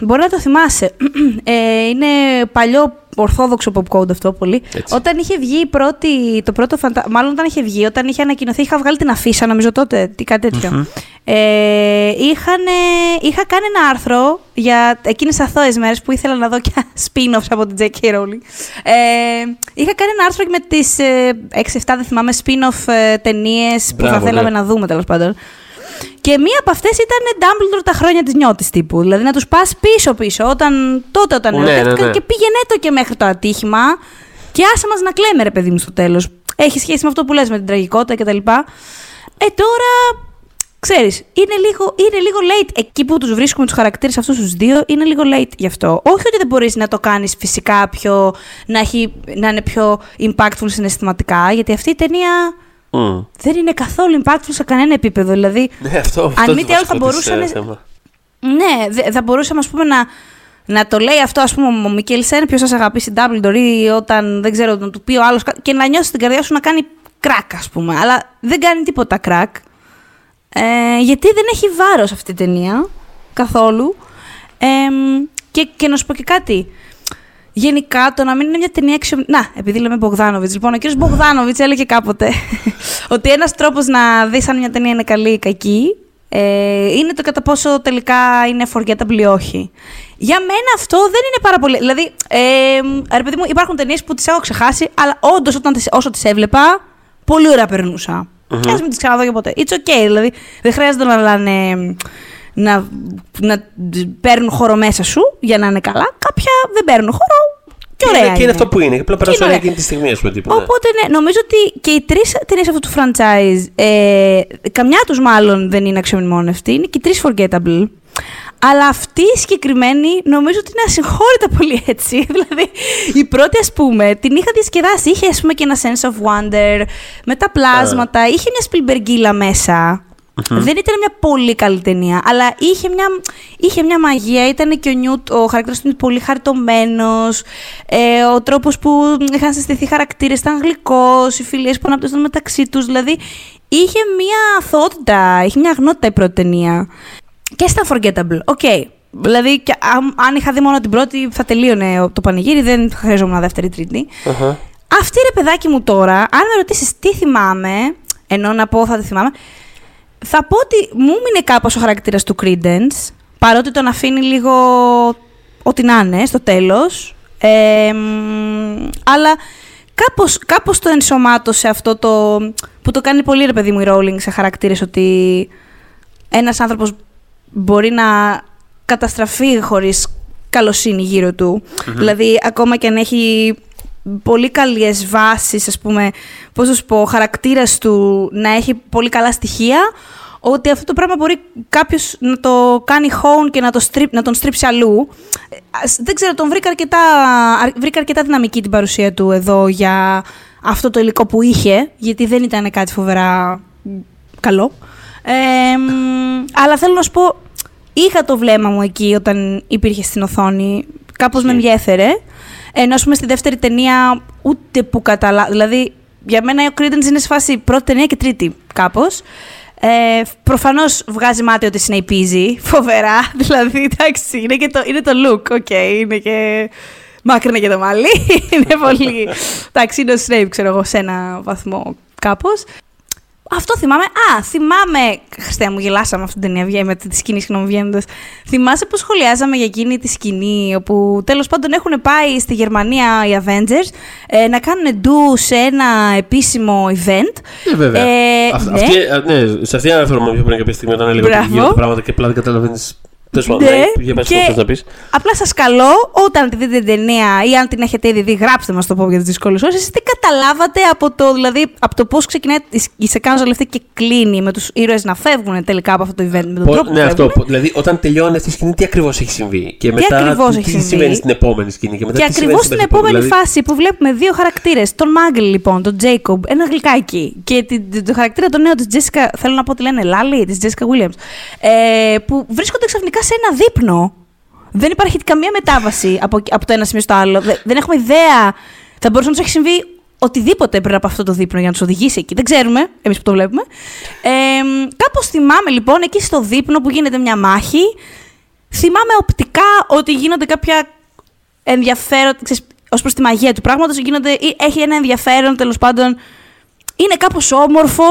Μπορεί να το θυμάσαι. Ε, είναι παλιό ορθόδοξο pop code αυτό πολύ. Έτσι. Όταν είχε βγει η πρώτη, το πρώτο φαντα... Μάλλον όταν είχε βγει, όταν είχε ανακοινωθεί, είχα βγάλει την αφίσα, νομίζω τότε, τι, κάτι τέτοιο. Ε, είχανε, είχα κάνει ένα άρθρο για εκείνες τις αθώες μέρες που ήθελα να δω και spin-offs από την J.K. Rowling. Ε, είχα κάνει ένα άρθρο με τις ε, 6-7, δεν θυμάμαι, spin-off ε, ταινίες που θα Μπράβο, θέλαμε ναι. να δούμε τέλος πάντων. Και μία από αυτές ήταν Dumbledore τα χρόνια της νιώτης τύπου. Δηλαδή να τους πας πίσω-πίσω, όταν, τότε όταν Ναι, ερωτεύτηκαν ναι, ναι. και πήγαινε το και μέχρι το ατύχημα. Και άσε μας να κλαίμε, ρε παιδί μου, στο τέλος. Έχει σχέση με αυτό που λες με την τραγικότητα κτλ. Ε, τώρα ξέρεις, είναι λίγο, είναι λίγο late. Εκεί που τους βρίσκουμε τους χαρακτήρες αυτούς τους δύο, είναι λίγο late γι' αυτό. Όχι ότι δεν μπορείς να το κάνεις φυσικά πιο, να, έχει, να είναι πιο impactful συναισθηματικά, γιατί αυτή η ταινία Μμ. δεν είναι καθόλου impactful σε κανένα επίπεδο. Δηλαδή, Ναι, αυτό, αυτό αν είναι μη το τι άλλο θα βασικό της, ε, μπορούσαν. θέμα. Ναι, δε- θα μπορούσαμε ας πούμε, να, να το λέει αυτό ας πούμε, ο Μικέλσεν, ποιος σας αγαπήσει Dumbledore ή όταν δεν ξέρω, να του πει ο άλλος και να νιώσει την καρδιά σου να κάνει κρακ, ας πούμε. Αλλά δεν κάνει τίποτα κρακ. Ε, γιατί δεν έχει βάρος αυτή η ταινία καθόλου. Ε, και, και να σου πω και κάτι. Γενικά, το να μην είναι μια ταινία αξιο... Να, επειδή λέμε Μπογδάνοβιτς. Λοιπόν, ο κύριος Μπογδάνοβιτς έλεγε κάποτε ότι ένας τρόπος να δεις αν μια ταινία είναι καλή ή κακή ε, είναι το κατά πόσο τελικά είναι forgettable ή όχι. Για μένα αυτό δεν είναι πάρα πολύ. Δηλαδή, ε, ρε παιδί μου, υπάρχουν ταινίες που τις έχω ξεχάσει, αλλά όντως όσο τις έβλεπα, πολύ ωραία περνούσα. Και ας μην τις ξαναδώ και ποτέ. It's okay, δηλαδή δεν χρειάζεται να λένε να, να παίρνουν χώρο μέσα σου για να είναι καλά. Κάποια δεν παίρνουν χώρο και ωραία. Και είναι, και είναι αυτό που είναι. Και απλά Και περάσουν είναι εκείνη τη στιγμή, ας πούμε. Τύπου, ναι. Οπότε ναι, νομίζω ότι και οι τρεις ταινίε αυτού του franchise, ε, καμιά τους μάλλον δεν είναι αξιομνημόνευτη, είναι και οι τρεις forgettable. Αλλά αυτή η συγκεκριμένη νομίζω ότι είναι ασυγχώρητα πολύ έτσι. δηλαδή, η πρώτη, ας πούμε, την είχα διασκεδάσει. Είχε, ας πούμε, και ένα sense of wonder με τα πλάσματα. Είχε μια σπιλμπεργκίλα μέσα. Δεν ήταν μια πολύ καλή ταινία, αλλά είχε μια, είχε μια μαγεία. Ήταν και ο Newt, ο χαρακτήρας του πολύ χαριτωμένος. Ε, ο τρόπος που είχαν συστηθεί χαρακτήρες ήταν γλυκός. Οι φιλίες που αναπτύσσονταν μεταξύ τους. Δηλαδή, είχε μια αθωότητα, είχε μια αγνότητα η πρώτη ταινία. Και στα Unforgettable. Οκ. Okay. Δηλαδή, και, αν, αν είχα δει μόνο την πρώτη, θα τελείωνε το πανηγύρι, δεν θα χρειαζόμουν δεύτερη τρίτη. Uh-huh. Αυτή ρε παιδάκι μου τώρα, αν με ρωτήσεις τι θυμάμαι, ενώ να πω θα τη θυμάμαι, θα πω ότι μου μείνε κάπως ο χαρακτήρας του Credence, παρότι τον αφήνει λίγο ό,τι να είναι στο τέλος. Ε, αλλά κάπως, κάπως το ενσωμάτωσε αυτό το... που το κάνει πολύ ρε παιδί μου η Rowling σε χαρακτήρες ότι ένας άνθρωπος μπορεί να καταστραφεί χωρίς καλοσύνη γύρω του. Δηλαδή, ακόμα και αν έχει πολύ καλές βάσεις, ας πούμε, πώς να σου πω, χαρακτήρας του να έχει πολύ καλά στοιχεία, ότι αυτό το πράγμα μπορεί κάποιος να το κάνει hone και να, το strip, να τον στρίψει αλλού. Δεν ξέρω, τον βρήκα αρκετά, βρήκα αρκετά δυναμική την παρουσία του εδώ για αυτό το υλικό που είχε, γιατί δεν ήταν κάτι φοβερά καλό. Ε, αλλά θέλω να σου πω, είχα το βλέμμα μου εκεί όταν υπήρχε στην οθόνη. Κάπως με ενδιέφερε. Ενώ, ας πούμε, στη δεύτερη ταινία ούτε που κατάλαβα. Δηλαδή, για μένα ο Credence είναι σε φάση πρώτη ταινία και τρίτη, κάπως. Ε, Προφανώς βγάζει μάτι ότι Σνεϊπίζει. Φοβερά. Δηλαδή, εντάξει, είναι, και το, είναι το look. Οκ, okay, είναι και. Μάκρυνε και το μαλλί. είναι πολύ. εντάξει, είναι ο Snape, ξέρω εγώ, σε ένα βαθμό κάπως. Αυτό θυμάμαι. Α, θυμάμαι. Χριστέ μου, γελάσαμε αυτή την ταινία με τη σκηνή, συγγνώμη, βγαίνοντας. Θυμάσαι που σχολιάζαμε για εκείνη τη σκηνή, όπου τέλος πάντων έχουν πάει στη Γερμανία οι Avengers ε, να κάνουν ντου σε ένα επίσημο event. Ε, βέβαια. Ε, αυτή, ναι. Αυτή, ναι, σε αυτή αναφέρομαι πιο πριν κάποια στιγμή όταν έλεγα ότι γίνονται πράγματα και απλά δεν καταλαβαίνεις ναι, και απλά σας καλώ όταν τη δείτε την ταινία ή αν την έχετε ήδη δει, γράψτε μας το πω για τις δύσκολες ώρες. τι καταλάβατε από το, δηλαδή, από το πώς ξεκινάει η σεκάνζα αυτή και κλείνει με τους ήρωες να φεύγουν τελικά από αυτό το event. Με τον τρόπο ναι, αυτό. Δηλαδή, όταν τελειώνει αυτή η σκηνή, τι ακριβώς έχει συμβεί; Και μετά τι, τι συμβαίνει στην επόμενη σκηνή; Και, μετά και ακριβώς στην επόμενη δηλαδή... φάση που βλέπουμε δύο χαρακτήρες. Τον Muggle, λοιπόν, τον Jacob, ένα γλυκάκι. Και το χαρακτήρα τον νέο της Jessica, θέλω να πω ότι λένε Lally, της Jessica Williams. Ε, που βρίσκονται ξαφνικά σε ένα δείπνο. Δεν υπάρχει καμία μετάβαση από, από το ένα σημείο στο άλλο. Δεν έχουμε ιδέα. Θα μπορούσε να τους έχει συμβεί οτιδήποτε πριν από αυτό το δείπνο για να τους οδηγήσει εκεί. Δεν ξέρουμε, εμείς που το βλέπουμε. Ε, Κάπως θυμάμαι λοιπόν εκεί στο δείπνο που γίνεται μια μάχη. Θυμάμαι οπτικά ότι γίνονται κάποια ενδιαφέροντα. Ω προς τη μαγεία του πράγματος, έχει ένα ενδιαφέρον τέλος πάντων. Είναι κάπως όμορφο,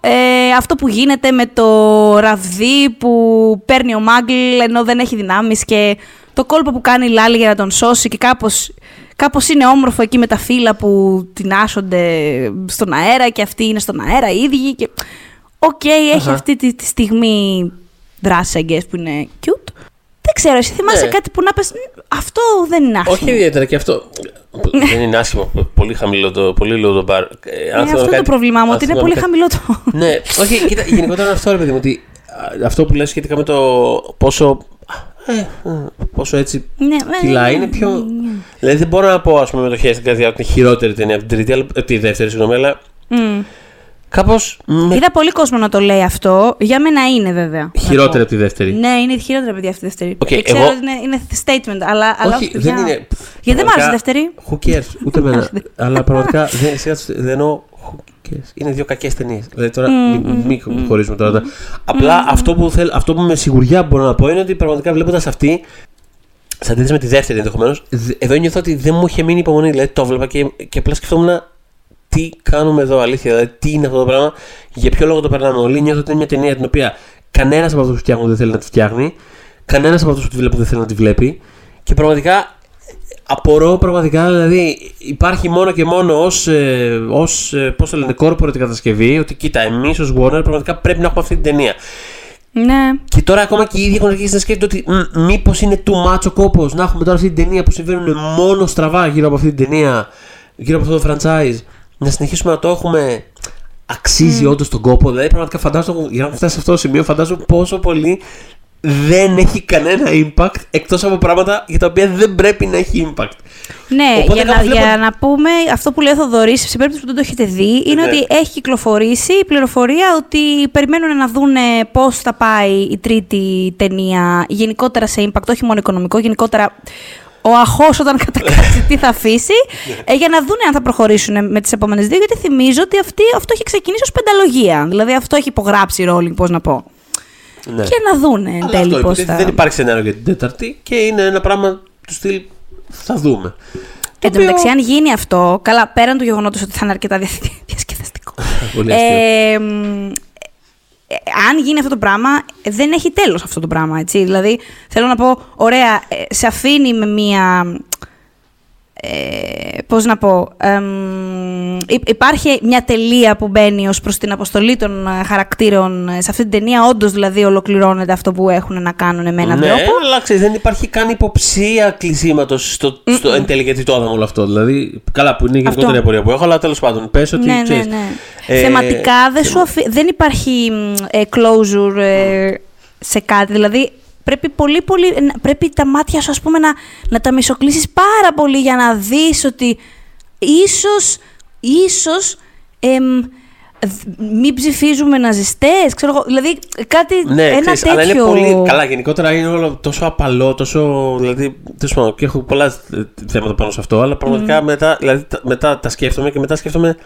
ε, αυτό που γίνεται με το ραβδί που παίρνει ο Μάγκλ ενώ δεν έχει δυνάμεις και το κόλπο που κάνει η Lally για να τον σώσει και κάπως, κάπως είναι όμορφο εκεί με τα φύλλα που τινάζονται στον αέρα και αυτοί είναι στον αέρα οι ίδιοι και... Οκ, okay, έχει αυτή τη, τη στιγμή δράση, I που είναι cute. Δεν ξέρω, εσύ θυμάσαι ναι. κάτι που να πες, αυτό δεν είναι άσχημο. Όχι ιδιαίτερα και αυτό δεν είναι άσχημο. Πολύ χαμηλό το, πολύ low το bar. Ε, αυτό είναι το πρόβλημά μου, ότι είναι πολύ χαμηλό το. ναι, όχι, κοίτα, γενικότερα είναι αυτό, ρε παιδί μου, ότι αυτό που λες σχετικά με το πόσο ε, ε, πόσο έτσι ναι, κιλά είναι πιο. Ναι. Δηλαδή δεν μπορώ να πω ας πούμε, με το χέρι στην καρδιά ότι είναι χειρότερη ταινία από την τρίτη, αλλά, τη δεύτερη, συγγνώμη, αλλά. Mm. Κάπως. Είδα πολύ κόσμο να το λέει αυτό. Για μένα είναι βέβαια. Χειρότερη από τη δεύτερη. Ναι, είναι χειρότερη από τη δεύτερη. Okay, και ξέρω εγώ... ότι είναι, είναι statement, αλλά. Όχι, αλλά δεν για... είναι. Γιατί δεν μ' άρεσε η δεύτερη; Who cares, ούτε εμένα. αλλά πραγματικά δεν, δεν εννοώ. Είναι δύο κακές ταινίες. Δηλαδή τώρα mm, μην mm, χωρίζουμε τώρα. Απλά αυτό, που θέλ, αυτό που με σιγουριά μπορώ να πω είναι ότι πραγματικά βλέποντας αυτή. Σε αντίθεση με τη δεύτερη ενδεχομένως, εδώ νιώθω ότι δεν μου είχε μείνει υπομονή. Δηλαδή το έβλεπα και, και απλά σκεφτόμουν τι κάνουμε εδώ, αλήθεια. Δηλαδή, τι είναι αυτό το πράγμα, για ποιο λόγο το περνάμε όλοι. Νιώθω ότι είναι μια ταινία την οποία κανένας από αυτούς που φτιάχνουν δεν θέλει να τη φτιάχνει, κανένας από αυτούς που τη βλέπουν δεν θέλει να τη βλέπει. Και πραγματικά απορώ πραγματικά, δηλαδή υπάρχει μόνο και μόνο ως, ε, ως ε, πώς το λένε, corporate κατασκευή, ότι κοίτα, εμείς ως Warner πραγματικά πρέπει να έχουμε αυτή την ταινία. Ναι. Και τώρα ακόμα και οι ίδιοι έχουν αρχίσει να σκέφτονται ότι μήπως είναι too much ο κόπος να έχουμε τώρα αυτή την ταινία που συμβαίνουν μόνο στραβά γύρω από αυτή την ταινία, γύρω από αυτό το franchise να συνεχίσουμε να το έχουμε αξίζει mm. όντως τον κόπο. Δηλαδή, πραγματικά φαντάζομαι για να φτάσει σε αυτό το σημείο, φαντάζομαι πόσο πολύ δεν έχει κανένα impact εκτός από πράγματα για τα οποία δεν πρέπει να έχει impact. Ναι, Οπότε για να, κάπως βλέπω- για να πούμε αυτό που λέει ο Θοδωρής, σε περίπτωση που δεν το έχετε δει, είναι Ναι. ότι έχει κυκλοφορήσει η πληροφορία ότι περιμένουν να δουν πώς θα πάει η τρίτη ταινία γενικότερα σε impact, όχι μόνο οικονομικό, γενικότερα ο αχώ όταν κατακάτσει τι θα αφήσει, ε, για να δουν αν θα προχωρήσουν με τις επόμενες δύο. Γιατί θυμίζω ότι αυτή, αυτό έχει ξεκινήσει ως πενταλογία. Δηλαδή αυτό έχει υπογράψει η Rowling, πώς να πω. Ναι. Και να δουν εν Αλλά τέλει αυτό πώς υποτίθεται θα. δεν υπάρχει σενάριο για την Τέταρτη και είναι ένα πράγμα του στυλ θα δούμε. Το Εν τω μεταξύ, αν γίνει αυτό, καλά, πέραν του γεγονότος ότι θα είναι αρκετά δια- διασκεδαστικό. Πολύ αστείο. Ε, μ, ε, αν γίνει αυτό το πράγμα, ε, δεν έχει τέλος αυτό το πράγμα, έτσι. Δηλαδή, θέλω να πω, ωραία, ε, σε αφήνει με μία... Ε, πώς να πω, εμ, υ- υπάρχει μια τελεία που μπαίνει ως προς την αποστολή των ε, χαρακτήρων ε, σε αυτή την ταινία, όντως δηλαδή ολοκληρώνεται αυτό που έχουν να κάνουν με έναν ναι, τρόπο. αλλά ξέρεις, δεν υπάρχει καν υποψία κλεισίματος στο, στο εν τέλει γιατί το είδαμε όλο αυτό. Δηλαδή, καλά που είναι η γενικότερη Αυτό. απορία που έχω, αλλά τέλος πάντων, πες ότι. ναι, ναι, ξέρεις, ναι. ε, Θεματικά δεν, σου αφή- δεν υπάρχει μ, ε, closure ε, σε κάτι. Δηλαδή πρέπει πολύ πολύ, να- πρέπει τα μάτια σου ας πούμε να, να τα μισοκλείσεις πάρα πολύ για να δεις ότι ίσως, ίσως εμ, δ- μην ψηφίζουμε ναζιστές, ξέρω εγώ, δηλαδή κάτι, Ναι, ένα ξέρεις, τέτοιο... αλλά είναι πολύ. Καλά, γενικότερα είναι όλο τόσο απαλό, τόσο. Δηλαδή, τέλος πάντων, και έχω πολλά ε, θέματα πάνω σε αυτό, αλλά πραγματικά μετά, δηλαδή, τα- μετά τα σκέφτομαι και μετά σκέφτομαι.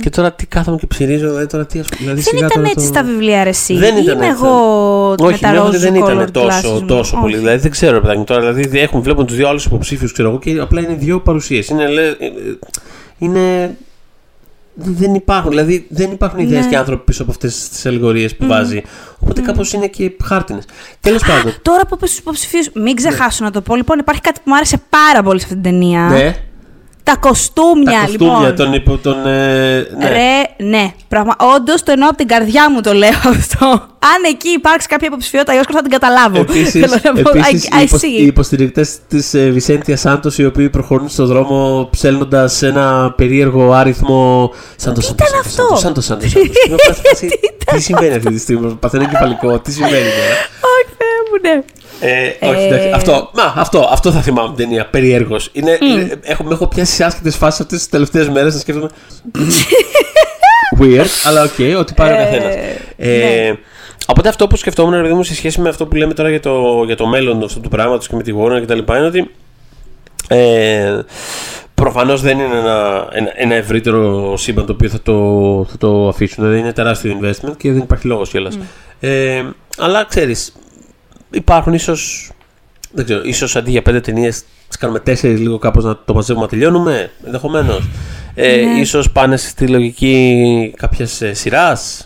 Και τώρα τι κάθομαι και ψηρίζω, δηλαδή τώρα τι ας πούμε. Δηλαδή, Δεν σιγά ήταν τώρα έτσι το- στα βιβλία, ρε, εσύ. Δεν ήταν Είμαι έτσι. εγώ με Όχι, τα νιώθω ότι rose δεν colored ήταν τόσο, glasses μου. τόσο πολύ. Όχι. Δηλαδή δεν ξέρω, ρε παιδάκι μου, τώρα. Δηλαδή έχουν, βλέπουν τους δύο άλλους υποψήφιους, ξέρω εγώ, και απλά είναι δύο παρουσίες. Είναι, λέ- ε, ε, είναι. Δεν υπάρχουν, δηλαδή δεν υπάρχουν Ναι. ιδέε και άνθρωποι πίσω από αυτές τις αλληγορίες που βάζει. Οπότε κάπως είναι και χάρτινες. Τέλος πάντων. Τώρα που είπες στους υποψηφίους, μην ξεχάσω να το πω. Λοιπόν, υπάρχει κάτι που μου άρεσε πάρα πολύ σε αυτή την ταινία. Ναι, Τα κοστούμια, τα κοστούμια λοιπόν. των. Υπο, των ε, ναι. Ρε, ναι. Πραγμα... Όντως το εννοώ από την καρδιά μου το λέω αυτό. Αν εκεί υπάρξει κάποια υποψηφιότητα, Ιώσκο θα την καταλάβω. Επίσης, Θέλω να πω, επίσης I, I οι, υπο- see. οι υποστηρικτές της ε, Βισέντια Σάντος οι οποίοι προχωρούν στον δρόμο ψέλνοντας ένα περίεργο άριθμο σαν το Σάντος ήταν αυτό; Σάντος Σάντος Τι συμβαίνει αυτή τη στιγμή, παθαίνω κεφαλικό, τι συμβαίνει τώρα; Όχι, Θεέ μου, ναι. Ε, όχι, εντάξει, Ε. αυτό, μα, αυτό, αυτό θα θυμάμαι την ταινία. Περίεργο. Είναι, είναι, έχω, με έχω πιάσει σε άσχετες φάσεις αυτές τις τελευταίες μέρες να σκέφτομαι. Weird, αλλά οκ, ό,τι πάρει ο Ε, καθένας. Ε, Οπότε αυτό που σκεφτόμουν, ρε παιδί μου, σε σχέση με αυτό που λέμε τώρα για το, για το μέλλον αυτού του πράγματος και με τη Warner κτλ. είναι ότι. Ε, Προφανώς δεν είναι ένα, ένα, ένα ευρύτερο σύμπαν το οποίο θα το, θα το αφήσουν. Δηλαδή είναι τεράστιο investment και δεν υπάρχει λόγος κιόλας. Ε, αλλά ξέρεις, υπάρχουν ίσως. Δεν ξέρω, ίσως αντί για πέντε ταινίες, τι κάνουμε τέσσερις λίγο κάπως να το μαζεύουμε να τελειώνουμε. Ενδεχομένως. Ε, Ναι. Ίσως πάνε στη λογική κάποια σειράς.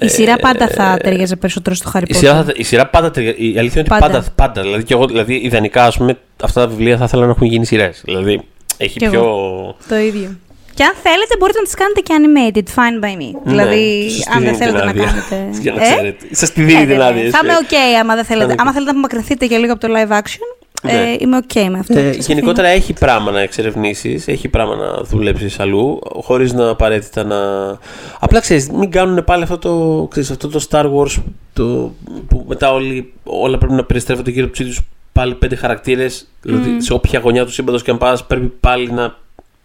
Η σειρά πάντα θα ταιριάζει περισσότερο στο Harry Η Potter. σειρά, θα- η σειρά πάντα ταιριά- Η αλήθεια είναι ότι Πάντα. πάντα. πάντα, δηλαδή, και εγώ, δηλαδή, ιδανικά, ας πούμε, αυτά τα βιβλία θα ήθελα να έχουν γίνει σειρές. Δηλαδή, έχει Κι πιο. Το ίδιο. Και αν θέλετε, μπορείτε να τις κάνετε και animated, fine by me. Ναι, δηλαδή, σας τη αν δεν δίνει θέλετε την να άδεια. κάνετε. Για να Ε; ξέρετε. Σα τη δίνει Ε, την ναι, άδεια. ναι. Θα είμαι έτσι. ok άμα δεν θέλετε. είναι Άμα ok. θέλετε να απομακρυνθείτε και λίγο από το live action, Ναι. ε, είμαι ok με αυτό. Ε, Σας γενικότερα έχει πράγμα να εξερευνήσεις, έχει πράγμα να δουλέψεις αλλού, χωρίς να απαραίτητα να. Απλά ξέρεις, μην κάνουν πάλι αυτό το, ξέρεις, αυτό το Star Wars το, που μετά όλοι, όλα πρέπει να περιστρέφονται γύρω από τους ίδιους πάλι πέντε χαρακτήρες. Δηλαδή σε όποια γωνιά τους σύμπαντος και αν πας, πρέπει πάλι να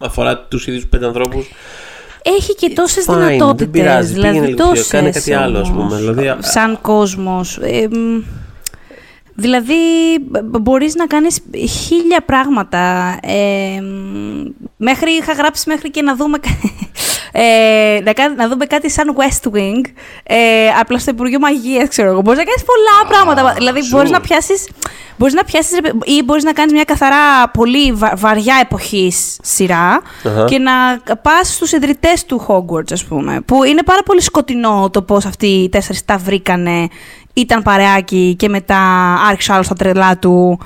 αφορά τους ίδιους πέντε ανθρώπους. Έχει και τόσες Fine, δεν δυνατότητες. πειράζει, πήγαινε Δηλαδή, λίγο πιο, τόσες κάνε κάτι άλλο, ας πούμε, όμως, δηλαδή, α- σαν κόσμος. Ε, μ, δηλαδή, μπ- μπορείς να κάνεις χίλια πράγματα. Ε, μ, μέχρι, είχα γράψει μέχρι και να δούμε... κα- Ε, να, κα- να δούμε κάτι σαν West Wing, ε, απλά στο Υπουργείο Μαγείας, ξέρω εγώ. Μπορείς να κάνεις πολλά πράγματα. Δηλαδή, sure. μπορείς να πιάσεις, μπορείς να πιάσεις, ρε παι- ή μπορείς να κάνεις μια καθαρά πολύ βα- βαριά εποχής σειρά Αχα. και να πας στους ιδρυτές του Hogwarts, ας πούμε. Που είναι πάρα πολύ σκοτεινό το πώς αυτοί οι τέσσερις τα βρήκανε, ήταν και μετά άρχισε άλλος στα τρελά του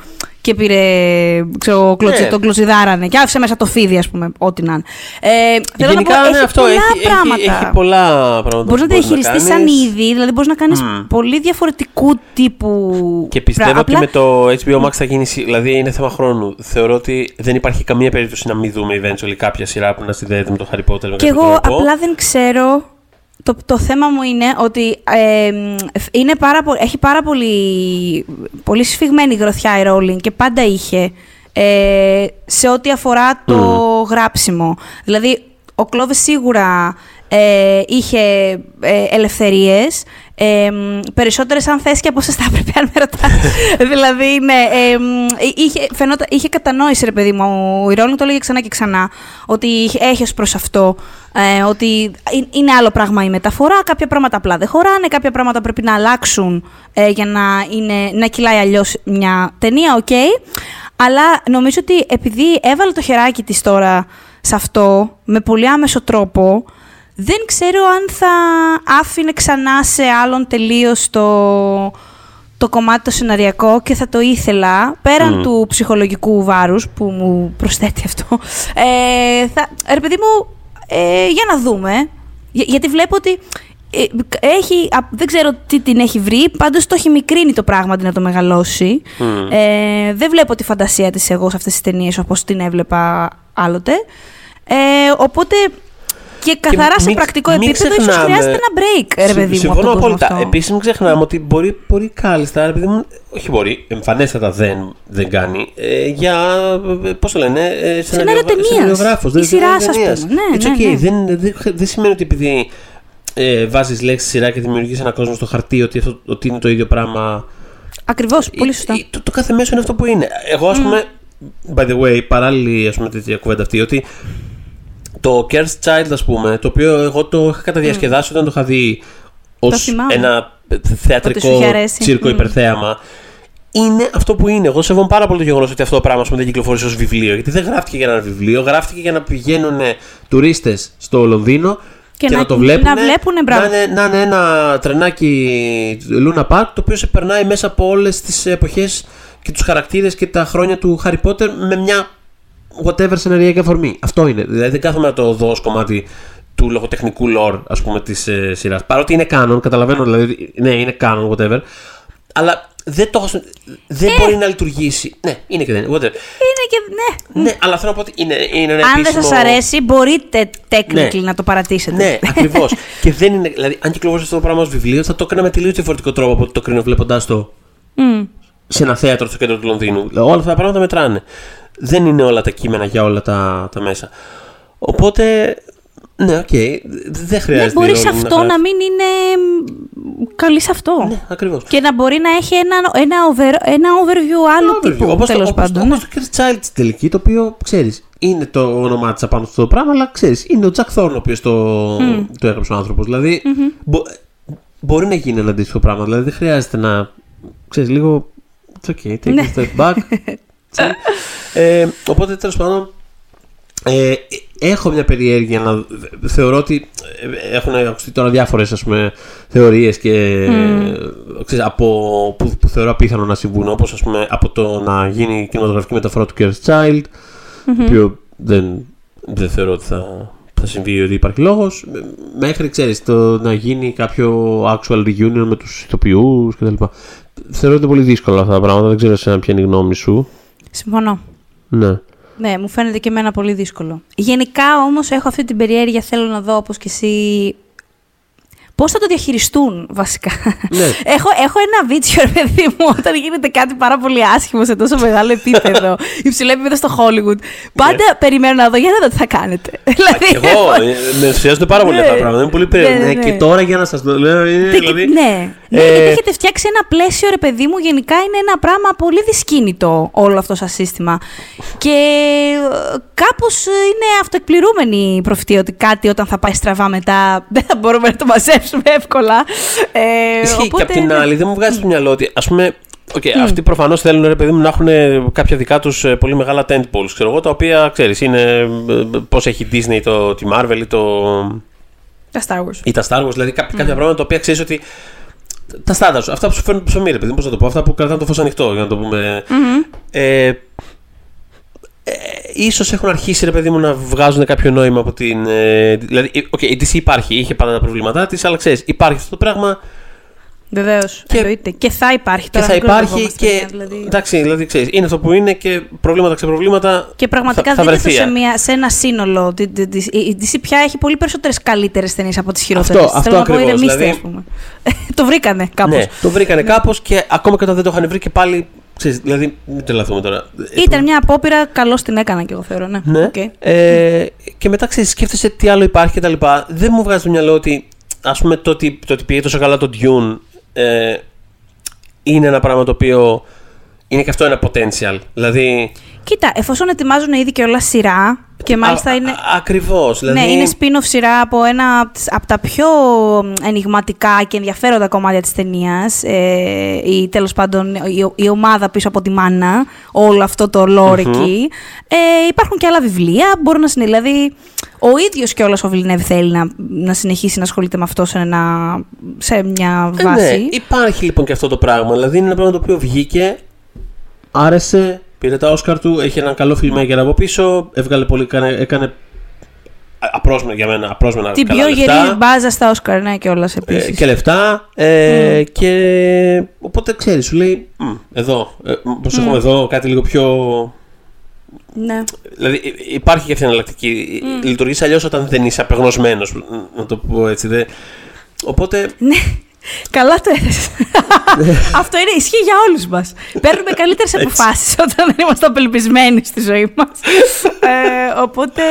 και πήρε, ξέρω, κλωτσι, Ναι. τον κλωτσιδάρανε και άφησε μέσα το φίδι, ας πούμε, ό,τι να είναι. Ε, θέλω να Γενικά, πω, ναι, έχει αυτό πολλά έχει, πράγματα. έχει, έχει πολλά πράγματα. Μπορείς να που τα διαχειριστείς σαν κάνεις. είδη, δηλαδή μπορείς να κάνεις πολύ διαφορετικού τύπου Και πιστεύω πρά- ότι απλά- με το HBO Max θα γίνει. σι- Δηλαδή είναι θέμα χρόνου. Θεωρώ ότι δεν υπάρχει καμία περίπτωση να μην δούμε eventually κάποια σειρά που να συνδέεται με το Harry Potter. με Και κάποιο εγώ τρόπο. απλά δεν ξέρω το, το θέμα μου είναι ότι ε, είναι πάρα, πο- έχει πάρα πολύ, πολύ σφιγμένη γροθιά η Rowling και πάντα είχε ε, σε ό,τι αφορά το γράψιμο. Δηλαδή, ο Κλόβες σίγουρα ε, είχε ε, ελευθερίες, ε, μ, περισσότερες αν θες και από όσες θα έπρεπε αν με ρωτάς. δηλαδή, ναι, ε, μ, είχε, φαινότα, είχε κατανόηση ρε παιδί μου, η Rowling το έλεγε ξανά και ξανά, ότι είχε- έχει ως προς αυτό, ε, ότι ε- είναι άλλο πράγμα η μεταφορά, κάποια πράγματα απλά δεν χωράνε, κάποια πράγματα πρέπει να αλλάξουν ε, για να, είναι, να κυλάει αλλιώς μια ταινία, οκ. Αλλά νομίζω ότι επειδή έβαλε το χεράκι της τώρα σε αυτό, με πολύ άμεσο τρόπο, δεν ξέρω αν θα άφηνε ξανά σε άλλον τελείως το, το κομμάτι το σεναριακό και θα το ήθελα, πέραν του ψυχολογικού βάρους που μου προσθέτει αυτό, ε, θα, ρε παιδί μου, ε, για να δούμε. Για- γιατί βλέπω ότι ε, έχει, α, δεν ξέρω τι την έχει βρει, πάντως το έχει μικρύνει το πράγμα αντί να το μεγαλώσει. Ε, δεν βλέπω τη φαντασία της εγώ σε αυτές τις ταινίες όπως την έβλεπα άλλοτε. Ε, οπότε και καθαρά σε μην- πρακτικό μην επίπεδο ίσως ξεχνάμε- χρειάζεται ένα break, ρε Συμ- παιδί μου, από Συμφωνώ τον κόσμο απόλυτα. αυτό. Επίσης, μην ξεχνάμε ότι μπορεί, μπορεί κάλλιστα, ρε παιδί μου, όχι μπορεί, εμφανέστατα δεν, δεν κάνει, ε, για, πώς το λένε, ε, Σενάριο ταινίας. σεναριογράφος, Ή δεν- σειράς, δεν- ας ταινίας. πούμε. Ναι, It's ναι, okay. ναι. Δεν, δεν, δεν σημαίνει ότι επειδή ε, βάζεις λέξη σειρά και δημιουργείς ένα κόσμο στο χαρτί ότι, αυτό, ότι είναι το ίδιο πράγμα Ακριβώς, πολύ ε, σωστά. ε, Το, το κάθε μέσο είναι αυτό που είναι. Εγώ, ας πούμε, by the way, παράλληλη ας πούμε, τέτοια κουβέντα αυτή, ότι το Cursed Child, ας πούμε, το οποίο εγώ το είχα καταδιασκεδάσει όταν το είχα δει ως Το θυμάμαι. ένα Ότι σου θεατρικό είχε αρέσει. τσίρκο Μμ. υπερθέαμα. Είναι αυτό που είναι. Εγώ σέβομαι πάρα πολύ το γεγονός ότι αυτό το πράγμα ας πούμε, δεν κυκλοφόρησε ως βιβλίο. Γιατί δεν γράφτηκε για ένα βιβλίο, γράφτηκε για να πηγαίνουν τουρίστες στο Λονδίνο Και και, να- να, το βλέπουν. να βλέπουνε, μπράβο. να, είναι, να είναι ένα τρενάκι Luna Park το οποίο σε περνάει μέσα από όλες τις εποχές και τους χαρακτήρες και τα χρόνια του Harry Potter με μια whatever σεναριακή αφορμή. Αυτό είναι. Δηλαδή δεν κάθομαι να το δω ως κομμάτι του λογοτεχνικού lore ας πούμε της ε, σειράς. Παρότι είναι canon, καταλαβαίνω δηλαδή, ναι είναι canon whatever, αλλά δεν, το, έχω στην- δεν Ε. μπορεί να λειτουργήσει. Ναι, είναι και δεν είναι, whatever. Είναι και, ναι. Ναι, αλλά θέλω να πω ότι είναι, είναι ένα Αν δεν επίσημο... σας αρέσει, μπορείτε technically Ναι. να το παρατήσετε. Ναι, ακριβώς. και δεν είναι. Δηλαδή, αν κυκλοφορήσει αυτό το πράγμα ως βιβλίο, θα το έκανα με τελείως διαφορετικό τρόπο από ότι το κρίνω βλέποντάς το Μμ. σε ένα θέατρο στο κέντρο του Λονδίνου. Όλα αυτά τα πράγματα μετράνε. Δεν είναι όλα τα κείμενα για όλα τα, τα μέσα. Οπότε, ναι, οκ. Δεν Δεν χρειάζεται. μπορείς η σε Rowling να αυτό γράφει. να μην είναι μ, καλή σε αυτό. Ναι, ακριβώς. Και να μπορεί να έχει ένα, ένα, over, ένα overview άλλου τύπου, Όπως το, τέλος όπως, πάντων. όπως ναι. το Cursed Child στην τελική, το οποίο ξέρεις, είναι το όνομά της απάνω στο πράγμα, αλλά ξέρεις, είναι ο Jack Thorne ο οποίος το, το έγραψε ο άνθρωπος. Δηλαδή, μπο- μπορεί να γίνει ένα αντίστοιχο πράγμα. Δηλαδή, δεν χρειάζεται να. ξέρεις, λίγο. It's okay, take Ναι. a step back. Chill. ε, οπότε, τέλος πάντων, ε, έχω μια περιέργεια να θεωρώ ότι ε, έχουν ακουστεί τώρα διάφορες ας πούμε θεωρίες και ε, ξέρεις, από, που, που θεωρώ απίθανο να συμβούν όπως ας πούμε από το να γίνει κινηματογραφική μεταφορά του Cursed Child το οποίο δεν, δεν θεωρώ ότι θα, θα συμβεί ή ότι υπάρχει λόγος ε, μέχρι ξέρεις το να γίνει κάποιο actual reunion με τους ηθοποιούς κτλ. Θεωρώ ότι είναι πολύ δύσκολο αυτά τα πράγματα δεν ξέρω σε ποια είναι η γνώμη σου Συμφωνώ. ναι. Ναι, μου φαίνεται και εμένα πολύ δύσκολο. Γενικά όμως έχω αυτή την περιέργεια, θέλω να δω όπως και εσύ Πώς θα το διαχειριστούν, βασικά. Ναι. έχω, έχω ένα βίτσιο, ρε παιδί μου, όταν γίνεται κάτι πάρα πολύ άσχημο σε τόσο μεγάλο επίπεδο, υψηλό επίπεδο στο Hollywood. Πάντα περιμένω να δω για να δω τι θα κάνετε. δηλαδή, Και εγώ ε, με ενθουσιάζονται πάρα πολύ Ναι. αυτά τα πράγματα. Είναι πολύ περίεργο. Ναι, ναι, Ναι, ναι. Και τώρα για να σας το λέω. Είναι, Τι- δηλαδή, ναι, ναι ε, γιατί έχετε φτιάξει ένα πλαίσιο, ρε παιδί μου, γενικά είναι ένα πράγμα πολύ δυσκίνητο όλο αυτό σαν σύστημα. Και ε, κάπως ε, είναι αυτοεκπληρούμενη η προφητεία ότι κάτι όταν θα πάει στραβά μετά δεν θα μπορούμε να το μαζέψουμε εύκολα. Ε, Ισχύει. οπότε, και απ' την ναι. άλλη, δεν μου βγάζει στο μυαλό ότι ας πούμε. Okay, Αυτοί προφανώς θέλουν ρε παιδί μου να έχουν κάποια δικά τους πολύ μεγάλα tentpoles, ξέρω εγώ, τα οποία ξέρεις, είναι πώς έχει η Disney το, τη Marvel ή, το, Τα Star Wars. ή τα Star Wars, δηλαδή κάποια, κάποια πράγματα τα οποία ξέρεις ότι. Τα στάνταρ σου, αυτά που σου φέρνουν ψωμί, ρε παιδί μου, πώς να το πω, αυτά που κρατάνε το φως ανοιχτό, για να το πούμε. Ε, ε, ίσως έχουν αρχίσει ρε παιδί μου να βγάζουν κάποιο νόημα από την. Ε, δηλαδή, ε, okay, η DC υπάρχει, είχε πάντα τα προβλήματά της, αλλά ξέρεις, υπάρχει αυτό το πράγμα. Βεβαίως. Και, και θα υπάρχει τώρα. Και θα υπάρχει και. Δηλαδή... Εντάξει, δηλαδή ξέρεις, είναι αυτό που είναι και προβλήματα ξεπροβλήματα. Και πραγματικά θα, δεν είναι σε, μια, σε ένα σύνολο. Η DC πια έχει πολύ περισσότερες καλύτερες ταινίες από τις χειρότερες. Αυτό, αυτό ακριβώς. Δηλαδή... το βρήκανε κάπως. Ναι, το βρήκανε κάπως και ακόμα και όταν δεν το είχαν βρει και πάλι Ξέρεις, δηλαδή, μην τρελαθούμε τώρα. Ήταν μια απόπειρα, καλώ την έκανα και εγώ θεωρώ. Ναι. ναι. Okay. Ε, και μετά ξέρεις, σκέφτεσαι τι άλλο υπάρχει κτλ. Δεν μου βγάζει το μυαλό ότι ας πούμε το ότι, το ότι πήγε τόσο καλά το Dune ε, είναι ένα πράγμα το οποίο είναι και αυτό ένα potential. Δηλαδή. Κοίτα, εφόσον ετοιμάζουν ήδη και όλα σειρά, και μάλιστα είναι. Ακριβώς. Δηλαδή... Ναι, είναι spin-off σειρά από ένα από τα πιο ενηγματικά και ενδιαφέροντα κομμάτια της ταινίας. Ε, ή τέλος πάντων η, η, ομάδα πίσω από τη μάνα, όλο αυτό το lore εκεί. Ε, υπάρχουν και άλλα βιβλία. Μπορούν να συνεχίσουν. Δηλαδή, ο ίδιος κιόλας ο Βιλνεύ θέλει να, να συνεχίσει να ασχολείται με αυτό σε, ένα, σε μια βάση. Ε, ναι, υπάρχει λοιπόν και αυτό το πράγμα. Δηλαδή, είναι ένα πράγμα το οποίο βγήκε, άρεσε, Πήρε τα Όσκαρ του, έχει ένα καλό φιλμέκερ από πίσω, έβγαλε πολύ, έκανε, έκανε απρόσμενα για μένα, απρόσμενα Την πιο γερή μπάζα στα Όσκαρ, ναι, και όλα επίσης. Ε, και λεφτά. Ε, mm. Και οπότε ξέρεις, σου λέει, εδώ, ε, πώς mm. έχουμε εδώ κάτι λίγο πιο... Ναι. Δηλαδή υπάρχει και αυτή η εναλλακτική. Mm. Λειτουργείς αλλιώς όταν δεν είσαι απεγνωσμένος, να το πω έτσι. Δε. Οπότε. Ναι. Καλά το έθεσες. Αυτό είναι, ισχύει για όλους μας. Παίρνουμε καλύτερες αποφάσεις όταν δεν είμαστε απελπισμένοι στη ζωή μας. ε, οπότε.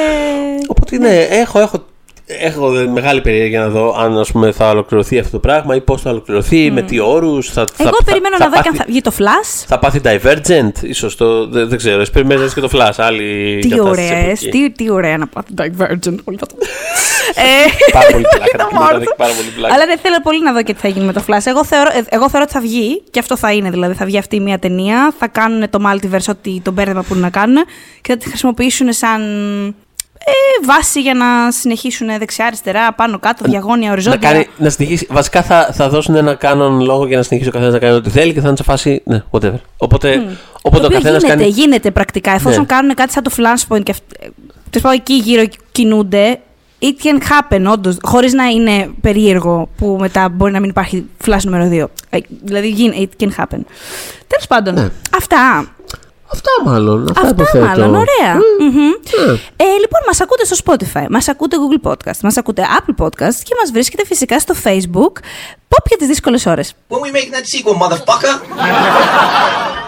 Οπότε ναι, έχω, έχω έχω μεγάλη περιέργεια να δω αν ας πούμε, θα ολοκληρωθεί αυτό το πράγμα ή πώς θα ολοκληρωθεί, mm. με τι όρους. Εγώ θα, περιμένω θα, να δω και αν θα βγει το Flash. Θα πάθει Divergent, ίσως το. Δεν, δεν ξέρω. Εσύ περιμένεις και το Flash. Άλλη τι ωραίες. Τι, τι ωραία να πάθει Divergent. Πολύ θα το ε, Πάρα πολύ πλάκα. Αλλά δεν θέλω πολύ να δω και τι θα γίνει με το Flash. Εγώ θεωρώ, ε, εγώ θεωρώ ότι θα βγει και αυτό θα είναι. Δηλαδή θα βγει αυτή μια ταινία. Θα κάνουν το multiverse ό,τι το μπέρδεμα που να κάνουν και θα τη χρησιμοποιήσουν σαν ε, βάση για να συνεχίσουν δεξιά-αριστερά, πάνω κάτω, διαγώνια, οριζόντια. Να, κάνει, να συνεχίσει. Βασικά θα, θα δώσουν ένα κάνον λόγο για να συνεχίσει ο καθένας να κάνει ό,τι θέλει και θα είναι σε φάση. Ναι, whatever. Οπότε, mm. οπότε το ο καθένας γίνεται, κάνει. Γίνεται πρακτικά. Εφόσον ναι. κάνουν κάτι σαν το Flashpoint και τέλο πάντων εκεί γύρω κινούνται, it can happen, όντως. Χωρίς να είναι περίεργο που μετά μπορεί να μην υπάρχει flash νούμερο 2. Ε, δηλαδή, it can happen. Τέλος πάντων, ναι. αυτά. Αυτά μάλλον. Αυτά, αυτά μάλλον. Ωραία. Ε, λοιπόν, μας ακούτε στο Spotify, μας ακούτε Google Podcast, μας ακούτε Apple Podcast και μας βρίσκεται φυσικά στο Facebook. Pop για τις δύσκολες ώρες. When we make that sequel, motherfucker!